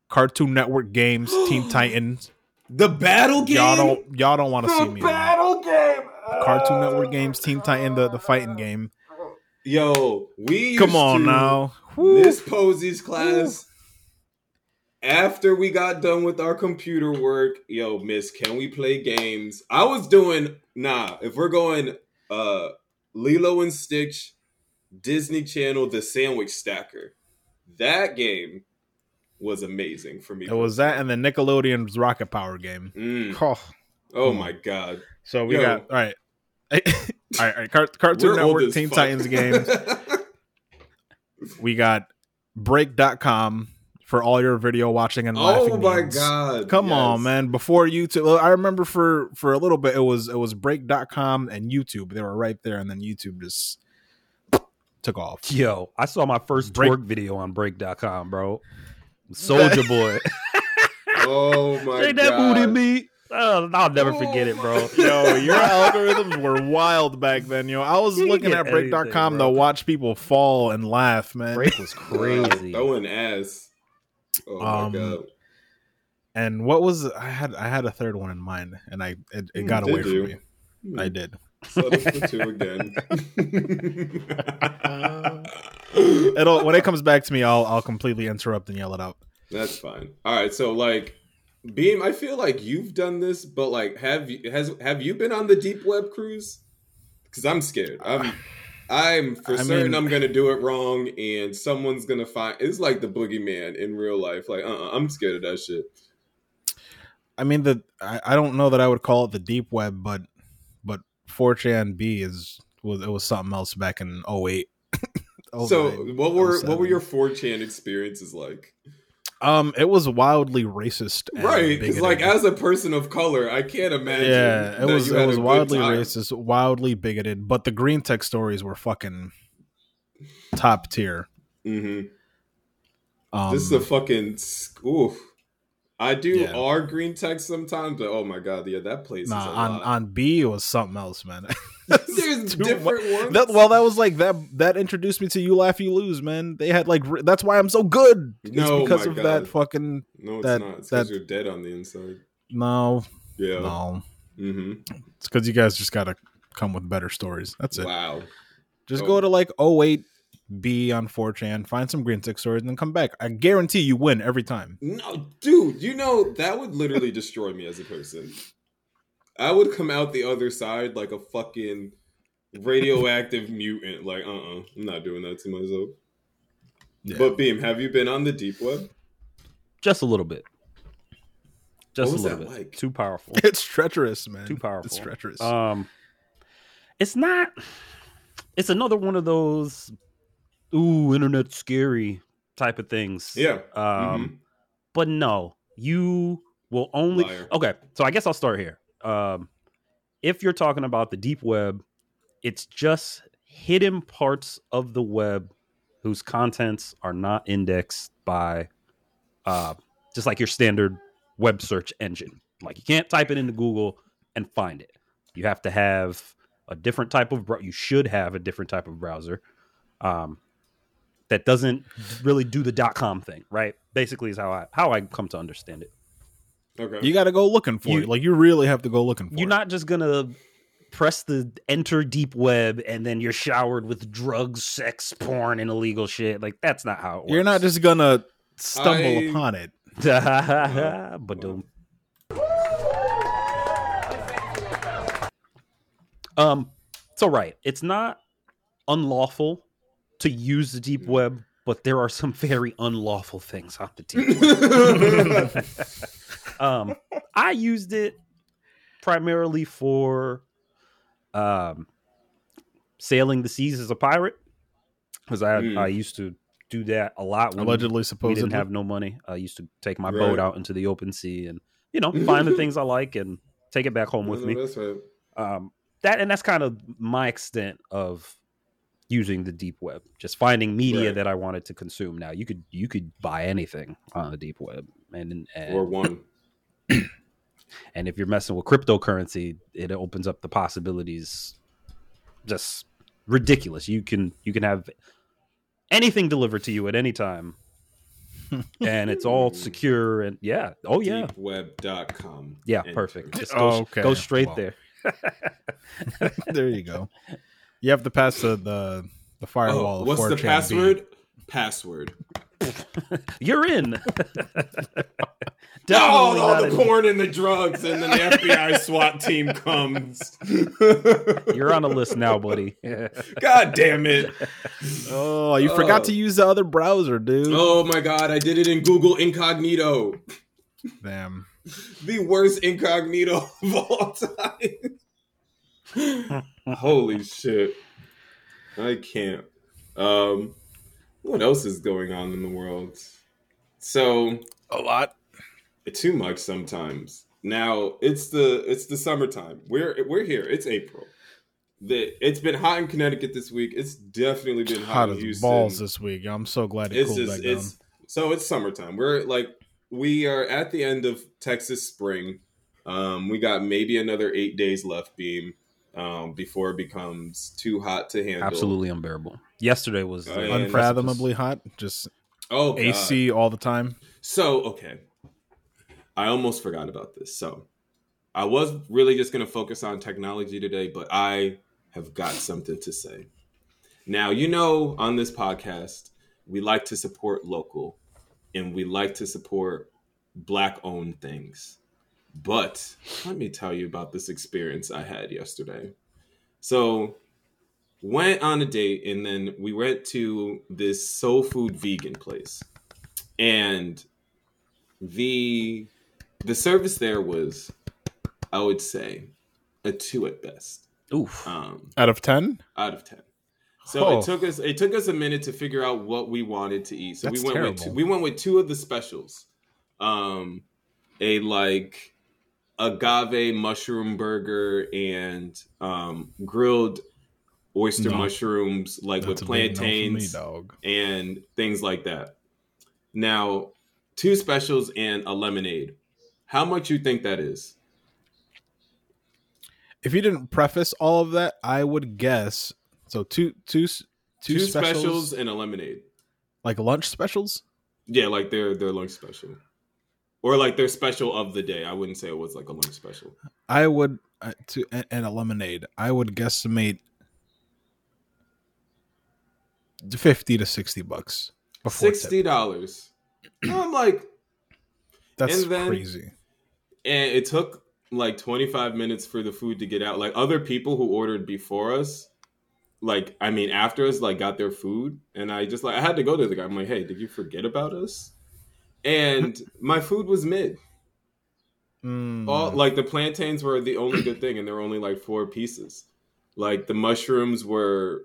Cartoon Network games, Teen Titans. The battle game. Y'all don't y'all don't want to see me. battle game. Cartoon Network games, Teen Titan, the, the fighting game. Yo, we Come on to now. Woo. Miss Posey's class. After we got done with our computer work, yo, Miss, can we play games? I was doing nah. If we're going, uh, Lilo and Stitch, Disney Channel, The Sandwich Stacker, that game was amazing for me. It was that and the Nickelodeon's Rocket Power game. Mm. Oh, Oh my god! so we Yo. got all right. all right, all right. Car- Cartoon We're Network, Teen fuck. Titans games. We got break.com for all your video watching and laughing. oh my needs. god! Come yes. on, man. Before YouTube, I remember for for a little bit it was it was break.com and YouTube. They were right there and then YouTube just took off. Yo, I saw my first Break- twerk video on break.com, bro. Soldier Boy. Oh my Shake that god! booty meat. Oh, I'll never oh forget it, bro. Yo, your algorithms were wild back then, yo. I was You looking get at break.com anything, to watch people fall and laugh, man. Break was crazy. Throwing ass. Oh Um, my god! And what was I had I had a third one in mind and I it, it Hmm, got away you? from me. Hmm. I did. Settle for two again. It'll when it comes back to me, I'll I'll completely interrupt and yell it out. That's fine. All right, so like Beam, I feel like you've done this, but like have you has have you been on the deep web cruise? Because I'm scared. I'm I'm for I certain mean- I'm gonna do it wrong, and someone's gonna find. It's like the boogeyman in real life. Like, uh, uh I'm scared of that shit. I mean the I, I don't know that I would call it the deep web, but but 4chan B is was it was something else back in 08. so, what were what were your 4chan experiences like? Um, it was wildly racist. right, bigoted. like as a person of color, I can't imagine. yeah, it was it was wildly racist, wildly bigoted. But the greentext stories were fucking top tier. Mm-hmm. Um, this is a fucking oof. I do Yeah. R green text sometimes, but oh my god, yeah, that place nah, on lot. on B was something else, man. There's different ones. That, well, that was like that. That introduced me to you laugh, you lose, man. They had like that's why I'm so good. It's No, because of God. that fucking no, it's that- not. It's because you're dead on the inside. no, Yeah. no. hmm It's because you guys just gotta come with better stories. That's it. Wow. Just Oh. go to like 08 B on 4chan, find some greentext stories, and then come back. I guarantee you win every time. No, dude, you know that would literally destroy me as a person. I would come out the other side like a fucking radioactive mutant. Like, uh, uh-uh, uh, i am not doing that to myself. Yeah. But Beam, have you been on the deep web? Just a little bit. Just What a little that bit. like? Too powerful. it's treacherous, man. Too powerful. It's treacherous. Um, it's not. It's another one of those, ooh, internet scary type of things. Yeah. Um, Mhm. but no, you will only. Liar. Okay, so I guess I'll start here. Um, if you're talking about the deep web, it's just hidden parts of the web whose contents are not indexed by uh, just like your standard web search engine. Like you can't type it into Google and find it. You have to have a different type of you should have a different type of browser um, that doesn't really do the dot .com thing, right? Basically, is how I how I come to understand it. Okay. You got to go looking for You- it. Like you really have to go looking for You're it. not just gonna press the enter deep web and then you're showered with drugs, sex, porn, and illegal shit. Like that's not how it works. You're not just gonna stumble I- upon it. but do um so right it's not unlawful to use the deep web but there are some very unlawful things on the deep web um i used it primarily for um sailing the seas as a pirate because i Mm. i used to do that a lot when Allegedly, we supposedly. didn't have no money. I used to take my Right. boat out into the open sea and you know find the things I like and take it back home with me. Right. Um, that and that's kind of my extent of using the deep web. Just finding media Right. that I wanted to consume. Now you could you could buy anything on the deep web, and and Or one. and if you're messing with cryptocurrency, it opens up the possibilities. Just ridiculous. You can you can have anything delivered to you at any time, and it's all secure and yeah. Oh yeah, Deepweb.com. yeah. Perfect. Just Oh, go, okay. go straight Well. there. there you go. You have to pass the the, the firewall. Oh, what's the 4chan B. password? Password. You're in. No, oh, all the in- porn and the drugs, and then the FBI SWAT team comes. You're on a list now, buddy. God damn it. Oh, you forgot Oh. to use the other browser, dude. Oh my god, I did it in Google Incognito. Damn. The worst incognito of all time. Holy shit. I can't. Um what else is going on in the world? So A lot. too much sometimes. Now it's the it's the summertime. We're we're here. It's April. The it's been hot in Connecticut this week. It's definitely been hot, Hot in as Houston. balls this week. I'm so glad it it's cooled just back down. so it's summertime. We're like we are at the end of Texas spring. Um, we got maybe another eight days left, beam, um, before it becomes too hot to handle. Absolutely unbearable. Yesterday was yeah. on Unfathomably hot. Just Oh, God. AC all the time. So, okay. I almost forgot about this. So, I was really just going to focus on technology today, but I have got something to say. Now, you know, on this podcast, we like to support local and we like to support black owned things. But let me tell you about this experience I had yesterday. So, went on a date and then we went to this soul food vegan place. And the the service there was I would say a 2 at best. Oof. Um Out of 10? out of 10. So Oh. it took us it took us a minute to figure out what we wanted to eat. So That's we went with two, we went with two of the specials. Um a like agave mushroom burger and um grilled oyster No. mushrooms like That's with big no me, plantains and things like that. Now, two specials and a lemonade. How much you think that is? If you didn't preface all of that, I would guess. So two, two, two, Two, specials, specials and a lemonade. like lunch specials. Yeah, like their their lunch special, or like their special of the day. I wouldn't say it was like a lunch special. I would uh, to and, a lemonade. I would guesstimate fifty to sixty bucks. Before. Sixty dollars. I'm like, That's and then- crazy. and it took like 25 minutes for the food to get out. Like other people who ordered before us, like I mean after us, like got their food, and I just like I had to go to the guy. I'm like, hey, did you forget about us? And my food was mid. Mm. All like the plantains were the only good thing, and there were only like four pieces. Like the mushrooms were.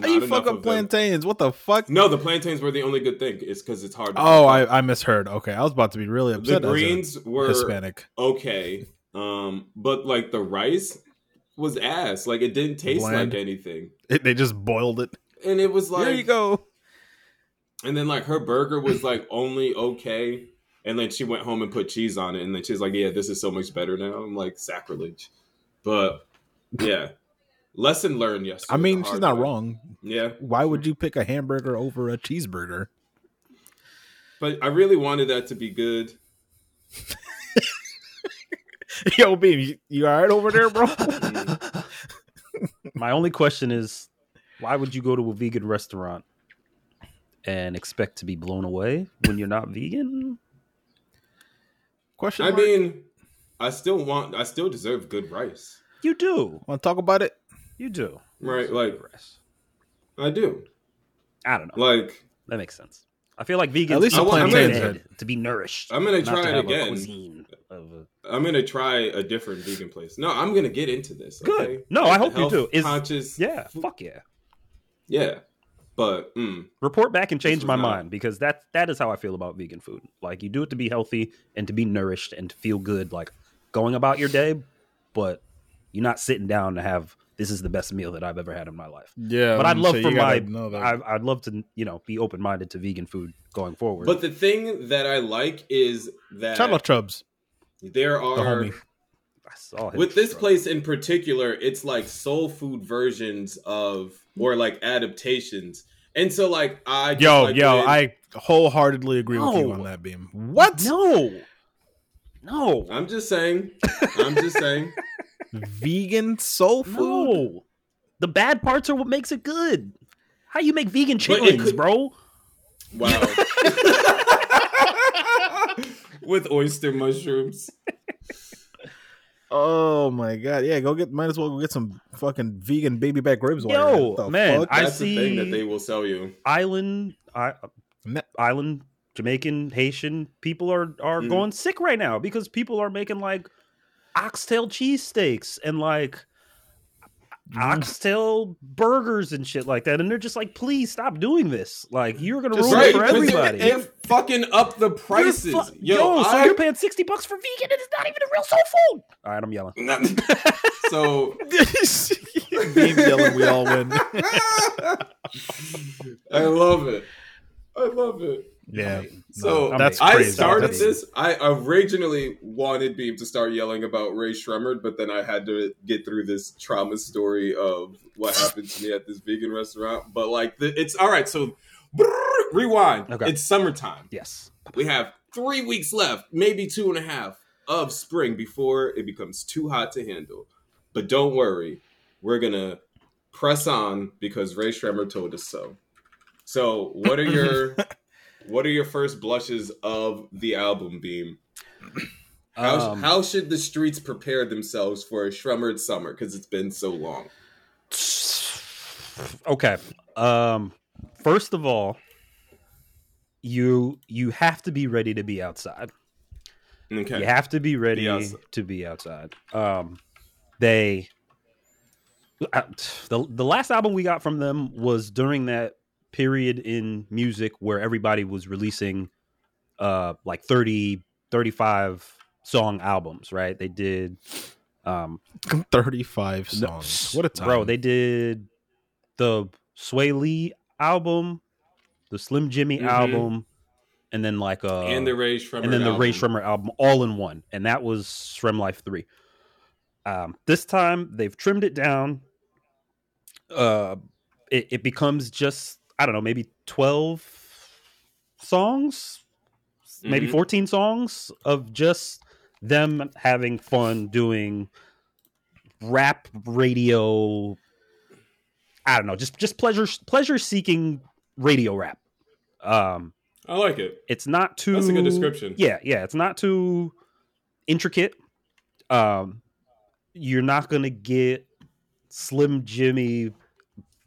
How you fuck up of them. plantains? What the fuck? No, the plantains were the only good thing. It's because it's hard. To Oh. I, I misheard. Okay, I was about to be really the upset. a greens were Hispanic. okay, um, but like the rice was ass. Like it didn't taste Bland. like anything. It, they just boiled it. And it was like There you go. And then like her burger was like only okay. And then she went home and put cheese on it. And then she's like, Yeah, this is so much better now. I'm like, sacrilege. But yeah. Lesson learned yesterday. I mean, she's not way. wrong. Yeah. Why would you pick a hamburger over a cheeseburger? But I really wanted that to be good. Yo, Beam, you, you all right over there, bro? My only question is, why would you go to a vegan restaurant and expect to be blown away when you're not vegan? Question. I mark? mean, I still want I still deserve good rice. You do. want to talk about it? You do. Right, like rice. I do. I don't know. Like That makes sense. I feel like vegans At least a are plantain's fed head. to be nourished. I'm gonna try to it a again. cuisine of a- I'm gonna try a different vegan place. No, I'm gonna get into this. Good. No, Like I hope you health do. Is- conscious. Yeah, fuck yeah. yeah. But mm, Report back and change my not- mind because that that is how I feel about vegan food. Like you do it to be healthy and to be nourished and to feel good, like going about your day, but you're not sitting down to have this is the best meal that I've ever had in my life. Yeah, But I'd love for my know that. I, I'd love to you know be open minded to vegan food going forward. but the thing that I like is that Shout out Chubbs, there the are homie. I saw him with this struggle. place in particular, it's like soul food versions of or like adaptations. And so like I Yo, like yo, I wholeheartedly agree with you on that beam. What? No, no, I'm just saying. I'm just saying. Vegan soul food? no. The bad parts are what makes it good. How you make vegan chitlins, could- bro? Wow. With oyster mushrooms. Oh my god! Yeah, go get. Might as well go get some fucking vegan baby back ribs. Yo, you're at it. The man, fuck? I That's the thing that see- they will sell you. Island, I, island, Jamaican, Haitian people are are Mhm. going sick right now because people are making like oxtail cheesesteaks and like oxtail mm. burgers and shit like that, and they're just like, please stop doing this. Like you're gonna Just ruin Right, it for 'cause everybody. They're, they're fucking up the prices. fu- yo, yo, so I- you're paying sixty bucks for vegan, and it's not even a real soul food. All right, I'm yelling. so beam yelling, we all win. I love it. I love it. Yeah, So I'm that's I started That's- this. I originally wanted Beam to start yelling about Rae Sremmurd, but then I had to get through this trauma story of what happened to me at this vegan restaurant. But like, the, it's all right. So brrr, rewind. Okay. It's summertime. Yes. We have three weeks left, maybe two and a half of spring before it becomes too hot to handle. But don't worry, we're gonna press on because Rae Sremmurd told us so. So, what are your what are your first blushes of the album, Beam? How, Um, how should the streets prepare themselves for a Sremmurd summer? Because it's been so long. okay um first of all you you have to be ready to be outside Okay. you have to be ready Be to be outside um they uh, the, the last album we got from them was during that period in music where everybody was releasing uh like 30 35 song albums right they did um thirty-five no, songs. What a time, bro! They did the Swae Lee album, the Slim Jxmmi Mhm. album, and then like uh, and the Rae Sremmurd and then the Rae album. Sremmurd album, all in one, and that was SremmLife Three. Um, this time they've trimmed it down. Uh, it, it becomes just I don't know, maybe twelve songs, maybe Mhm. fourteen songs of just them having fun doing rap radio i don't know just just pleasure pleasure seeking radio rap um I like it. it's not too That's a good description. yeah yeah it's not too intricate um you're not gonna get slim jxmmi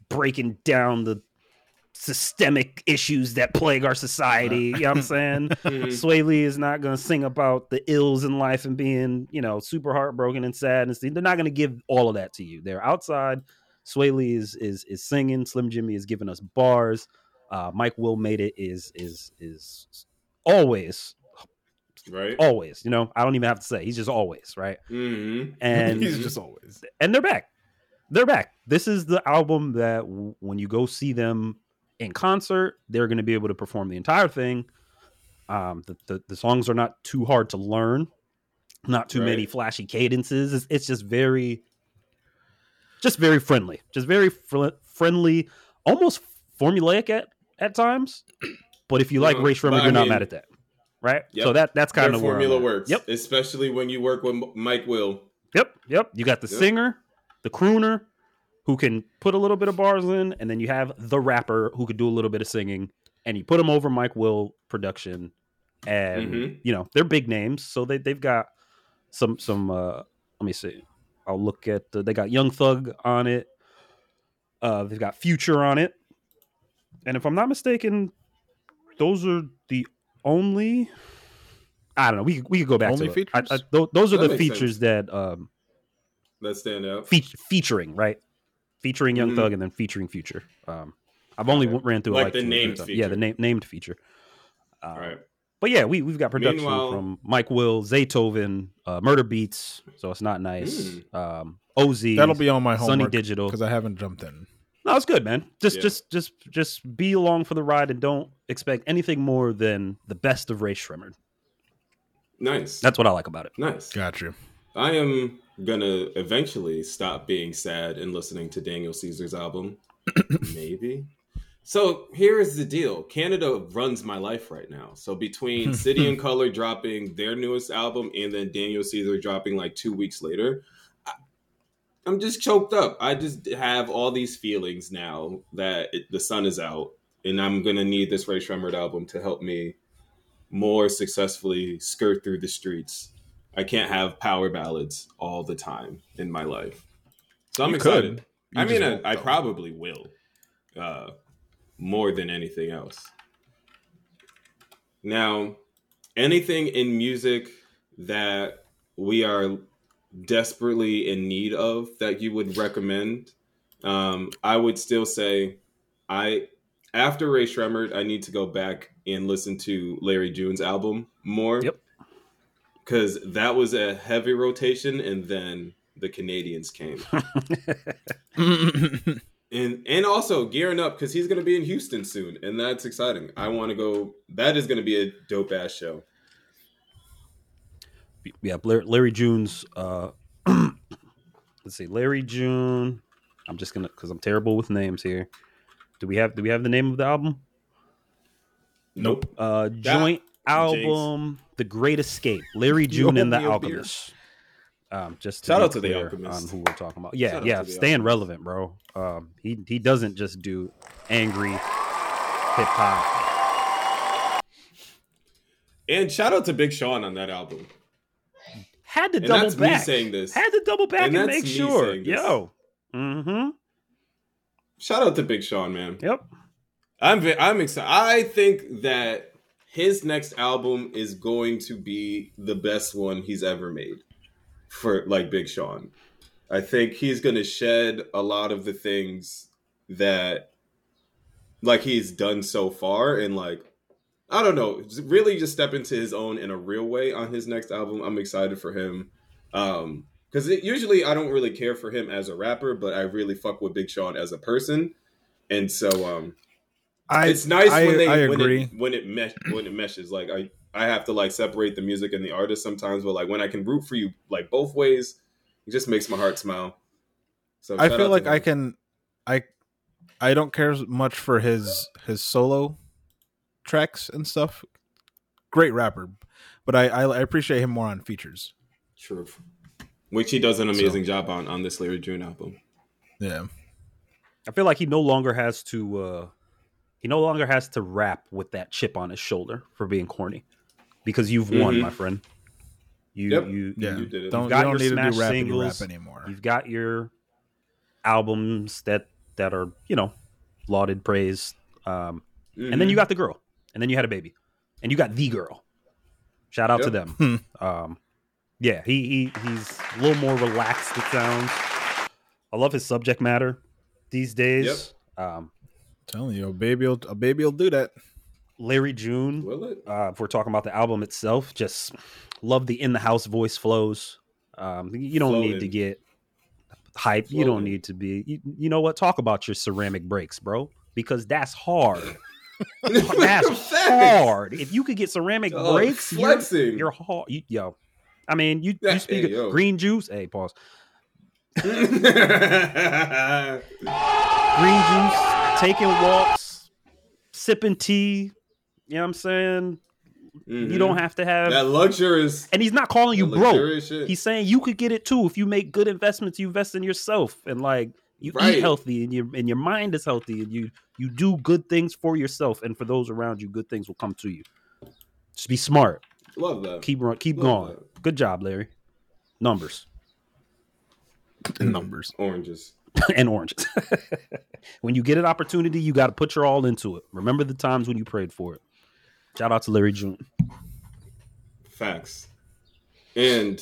breaking down the systemic issues that plague our society you know what i'm saying Mhm. Swae Lee is not going to sing about the ills in life and being, you know, super heartbroken and sad and. They're not going to give all of that to you. They're outside. Swae Lee is is is singing. Slim Jxmmi is giving us bars. Uh, Mike Will made it is is is always right? always. You know, I don't even have to say. He's just always right. Mm-hmm. And he's just always. and they're back. They're back. This is the album that w- when you go see them in concert, they're going to be able to perform the entire thing. Um, the, the the songs are not too hard to learn, not too many flashy cadences. It's, it's just very, just very friendly, just very fr- friendly, almost formulaic at at times. But if you like No, Rae Sremmurd, you're not mean- mad at that, right? Yep. So that that's kind Their of where formula works. Yep, Especially when you work with Mike Will. Yep, yep. You got the Yep. singer, the crooner, who can put a little bit of bars in, and then you have the rapper who could do a little bit of singing, and you put them over Mike Will production, and Mhm. you know they're big names, so they they've got some some. uh Let me see. I'll look at the, they got Young Thug on it. Uh, they've got Future on it, and if I'm not mistaken, those are the only. I don't know. We could- we could go back Only to. I- features? I- tho- those are That the features that um, That stand out. fe- featuring right, featuring Young Mhm. Thug and then featuring Future. Um, I've only Okay. ran through Like like, the two named feature. Yeah, the name named feature. All right. But yeah, we we've got production Meanwhile- from Mike Will, Zaytoven, uh, Murda Beatz, so it's not nice. Mm. Um, OZ, That'll be on my Sonny homework Digital. because I haven't jumped in. No, it's good, man. Just Yeah. just just just be along for the ride and don't expect anything more than the best of Rae Sremmurd. Nice. That's what I like about it. nice. Got you. I am gonna eventually stop being sad and listening to Daniel Caesar's album. Maybe. So here's the deal. Canada runs my life right now. So between City and Colour dropping their newest album and then Daniel Caesar dropping like two weeks later, I, I'm just choked up. I just have all these feelings now that it, the sun is out, and I'm gonna need this Rae Sremmurd album to help me more successfully skirt through the streets. I can't have power ballads all the time in my life. So I'm You excited. I mean, I, I probably will, uh, more than anything else. Now, anything in music that we are desperately in need of that you would recommend, um, I would still say, I after Rae Sremmurd, I need to go back and listen to Larry June's album more. Yep. Because that was a heavy rotation, and then the Canadians came and and also gearing up because he's going to be in Houston soon, and that's exciting. I want to go. That is going to be a dope ass show. yeah, Larry, Larry June's. Uh, let's see, Larry June. I'm just gonna because I'm terrible with names here. Do we have do we have the name of the album? Nope. Uh, joint album, The Great Escape. Larry June and the owe me a beer. Alchemist. Um, just to Shout out to The clear Alchemist. on who we're talking about. Yeah, Shout yeah, staying relevant, bro. Um, he he doesn't just do angry hip hop. And shout out to Big Sean on that album. Had to And double that's me back. saying this. Had to double back And and, make sure. Yo. Mm-hmm. Shout out to Big Sean, man. Yep. I'm I'm excited. I think that his next album is going to be the best one he's ever made for like Big Sean. I think he's going to shed a lot of the things that like he's done so far and like I don't know, really just step into his own in a real way on his next album. I'm excited for him. Um cuz usually I don't really care for him as a rapper, but I really fuck with Big Sean as a person. And so um I, it's nice I, when they I when agree. it when it mesh when it meshes. Like I I have to like separate the music and the artist sometimes, but like when I can root for you like both ways, it just makes my heart smile. So I feel like I can, I, I don't care as much for his his solo tracks and stuff. Great rapper, but I I, I appreciate him more on features. True, Which he does an amazing So- job on on this Larry June album. Yeah, I feel like he no longer has to uh he no longer has to rap with that chip on his shoulder for being corny. Because you've won, Mhm. my friend. You Yep. you yeah. You did it. Don't You've you got don't your need to smash do rappity singles. rap anymore. you've got your albums that that are, you know, lauded, praised. Um and then you Mhm. got the girl. And then you had a baby. And you got the girl. Shout out to them. um yeah, he, he he's a little more relaxed, it sounds. I love his subject matter these days. Um telling you, a baby will a baby will do that. Larry June. Will it? Uh, if we're talking about the album itself, just love the in the house voice flows. Um, you don't need to get hype. You don't need to be. You, you know what? Talk about your ceramic breaks, bro, because that's hard. That's Facts. hard. If you could get ceramic Dog, breaks, you're, flexing. you're hard. You, yo, I mean, you Yeah, you speak hey, of green juice. Hey, pause. Green juice, taking walks, sipping tea. You know what I'm saying? You don't have to have. Mm-hmm. that luxurious. and he's not calling you that broke. shit. He's saying you could get it too if you make good investments. You invest in yourself and like you Right. eat healthy and your and your mind is healthy and you you do good things for yourself and for those around you. Good things will come to you. Just be smart. Love that. Keep run. Keep Love going. Good job, Larry. Numbers numbers. Oranges. and oranges. when you get an opportunity, you got to put your all into it. Remember the times when you prayed for it. Shout out to Larry June. Facts. And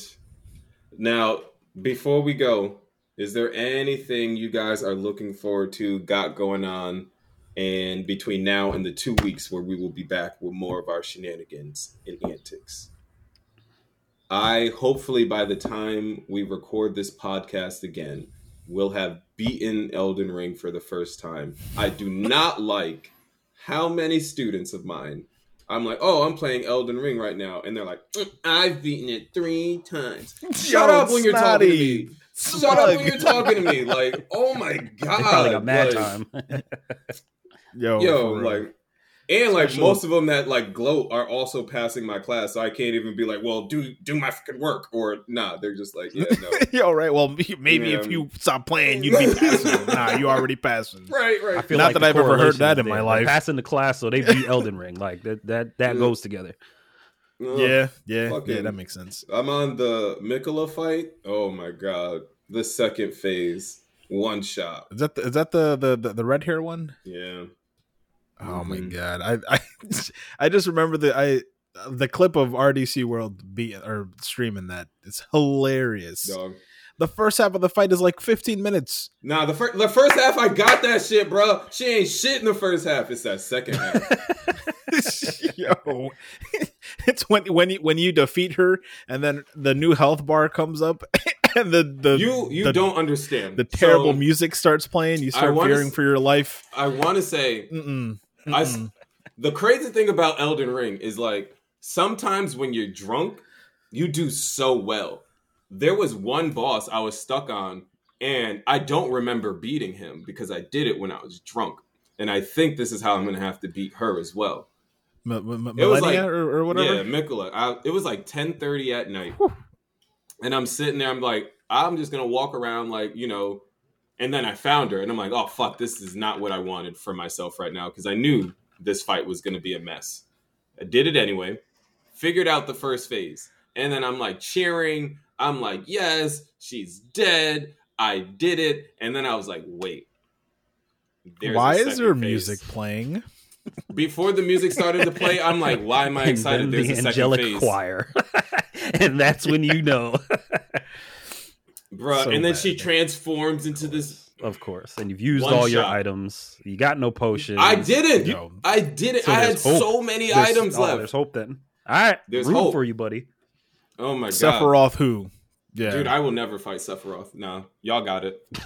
now, before we go, is there anything you guys are looking forward to, got going on, and between now and the two weeks where we will be back with more of our shenanigans and antics? I hopefully by the time we record this podcast again, will have beaten Elden Ring for the first time. I do not like how many students of mine I'm like, oh, I'm playing Elden Ring right now, and they're like, "Mm, I've beaten it three times. Shut Yo, up when you're talking to me. snotty. Shut up when you're talking to me. Like, oh my They probably god, got mad like, time. Yo, yo, like, and like Especially- most of them that like gloat are also passing my class, so I can't even be like, well, do do my fucking work, or nah, they're just like, yeah, no, Yo, right. Well, maybe Yeah. if you stop playing, you'd be passing. nah, you already passing. right, right. I feel Not like that I've ever heard that in my life. Passing the class, so they beat Elden Ring. Like that, that, that Yeah. goes together. Ugh. Yeah, yeah, Fucking- yeah. That makes sense. I'm on the Miquella fight. Oh my god, the second phase, one shot. Is that the, is that the the the, the red hair one? Yeah. Oh my Mhm. god, I I I just remember the I the clip of RDC World be or streaming that. It's hilarious. Dog. The first half of the fight is like 15 minutes. Nah, the first the first half I got that shit, bro. She ain't shit in the first half. It's that second half. Yo, it's when when you when you defeat her and then the new health bar comes up and the the you you the, don't understand the terrible So, music starts playing. You start fearing s- for your life. I want to say Mm-mm. I Mm-mm. the crazy thing about Elden Ring is like sometimes when you're drunk, you do so well. There was one boss I was stuck on, and I don't remember beating him because I did it when I was drunk. And I think this is how I'm gonna have to beat her as well. M- m- It was like- or, or whatever. Yeah, Miquella. I, it was like 10:30 at night. And I'm sitting there, I'm like, I'm just gonna walk around like, you know, and then I found her and I'm like, oh fuck, this is not what I wanted for myself right now, because I knew this fight was gonna be a mess. I did it anyway, figured out the first phase, and then I'm like cheering, I'm like, yes, she's dead, I did it, and then I was like, wait. there's Why is second there phase. music playing? Before the music started to play, I'm like, why am I And excited? then There's the a second angelic phase. choir, and that's when you know, Bruh, So and then bad. she transforms into this. of course. And you've used One all your items. You got no potions. I didn't. Yo. I didn't. So I had hope. so many There's- items oh, left. There's hope then. All right, There's rooting hope. for you, buddy. Oh my god, Sephiroth who? Yeah. dude! I will never fight Sephiroth. No, y'all got it.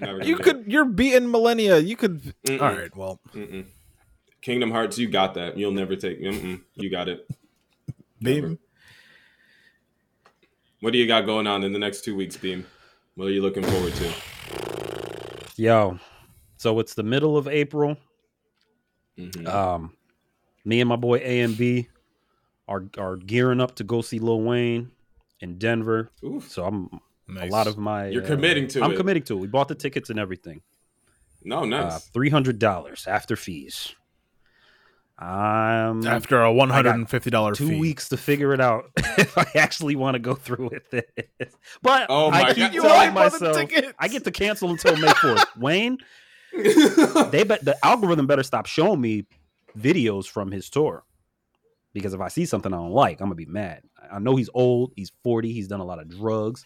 You gonna do could you're beating Malenia. You could Mm-mm. All right, well. Mm-mm. Kingdom Hearts, you got that. You'll never take. Mm-mm. You got it. Beam. What do you got going on in the next two weeks, Beam? What are you looking forward to? Yo, so it's the middle of April. Mhm. Um, me and my boy A and B are are gearing up to go see Lil Wayne in Denver. Oof. So I'm Nice. a lot of my. You're uh, committing to I'm it. committing to it. We bought the tickets and everything. No, Uh, nice. Three hundred dollars after fees. Um, after a one hundred and fifty dollar two fee. weeks to figure it out if I actually want to go through with it. But Oh I keep God. Telling already bought the myself. I get to cancel until May fourth. Wayne, they bet the algorithm better stop showing me videos from his tour because if I see something I don't like, I'm gonna be mad. I know he's old, he's 40, he's done a lot of drugs.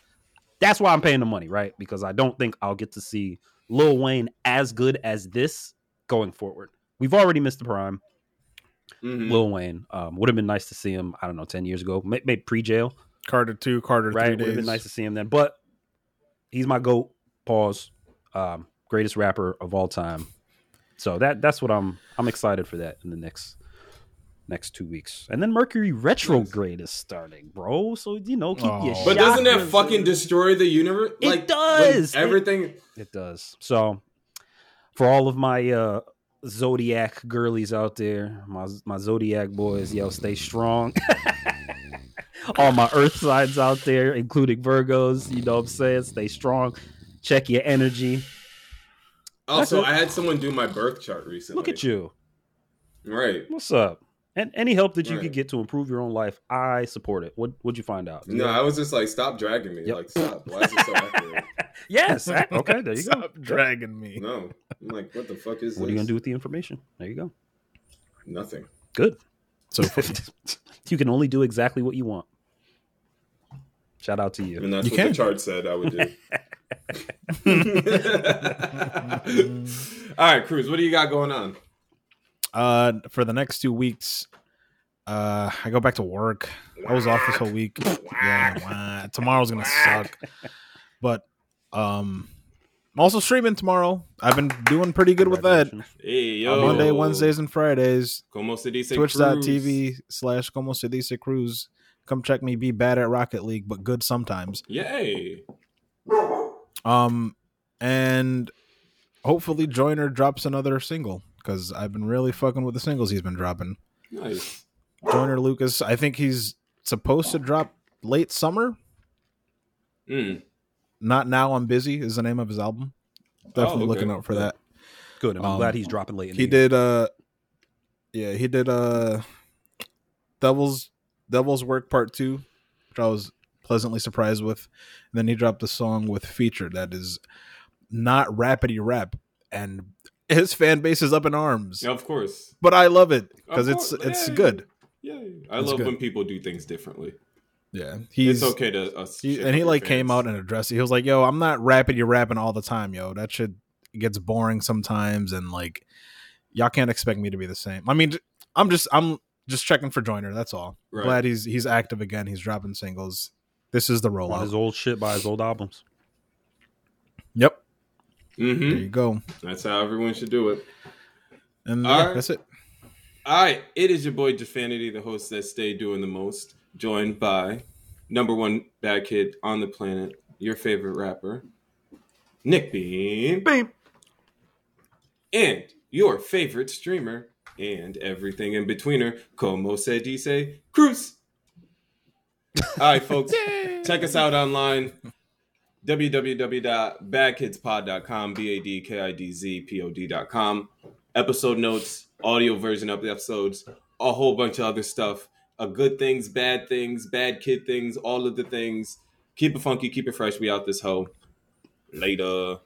That's why I'm paying the money, right? Because I don't think I'll get to see Lil Wayne as good as this going forward. We've already missed the prime. Mhm. Lil Wayne. Um, would have been nice to see him. I don't know, ten years ago, maybe pre jail. Carter two, Carter Right, three would have been nice to see him then. But he's my goat. Pause. Um, greatest rapper of all time. So that that's what I'm I'm excited for that in the next next two weeks. And then Mercury retrograde is starting, bro. So you know, keep your Oh. But doesn't that fucking destroy the universe? It like, when does. It- everything. It does. So for all of my uh zodiac girlies out there, my my zodiac boys, yo, stay strong. all my earth signs out there, including Virgos, you know what I'm saying? Stay strong. Check your energy. Also, I had someone do my birth chart recently. Look at you. Right. What's up? And any help that you Right. could get to improve your own life, I support it. What would you find out? No, I was just like, stop dragging me. Yep. Like, stop. Why is it so accurate? Yes. Eh, okay, there you go. Stop dragging me. No. I'm like, what the fuck is What are you gonna do with the information? There you go. Nothing. Good. So you can only do exactly what you want. Shout out to you. And that's You what can. the chart said I would do. All right, Cruz, what do you got going on? Uh, for the next two weeks, uh, I go back to work. I was off this whole week. Yeah, wah. tomorrow's gonna suck. But um, I'm also streaming tomorrow. I've been doing pretty good with that. Hey, yo. On Monday, Wednesdays, and Fridays. Como se dice Twitch.tv slash como se dice cruz. Come check me be bad at Rocket League, but good sometimes. Yay. Um, and hopefully Joyner drops another single because I've been really fucking with the singles he's been dropping. Nice. Joyner Lucas, I think he's supposed to drop late summer. Mm. Not now. I'm busy is the name of his album. Definitely Oh, okay. looking out for that. Good. I'm Um, glad he's dropping late. In He the year. did. uh Yeah, he did. uh Devil's Devil's Work Part Two, which I was pleasantly surprised with. And then he dropped a song with feature that is not rapidy rap, and his fan base is up in arms. Yeah, of course. But I love it because it's course. it's Yeah, good. Yeah. I It's love good. when people do things differently. Yeah, he's it's okay to uh, he, and he like your came out and addressed it. He was like, "Yo, I'm not rapidy rapping all the time, yo. That shit gets boring sometimes, and like, y'all can't expect me to be the same. I mean, I'm just I'm just checking for Joyner. That's all. Right. Glad he's he's active again. He's dropping singles. This is the By rollout. his old shit by his old albums. yep. Mhm. There you go. That's how everyone should do it. And All yeah, right. that's it. All right, it is your boy Defanity, the host that stay doing the most, joined by number one bad kid on the planet, your favorite rapper, Nick Bean, Beam. and your favorite streamer, and everything in betweener, como se dice, Cruz. All right, folks, check us out online www.badkidzpod.com b-a-d-k-i-d-z-p-o-d.com episode notes audio version of the episodes a whole bunch of other stuff. Uh, good things bad things bad kid things all of the things. Keep it funky keep it fresh. We out this hoe. Later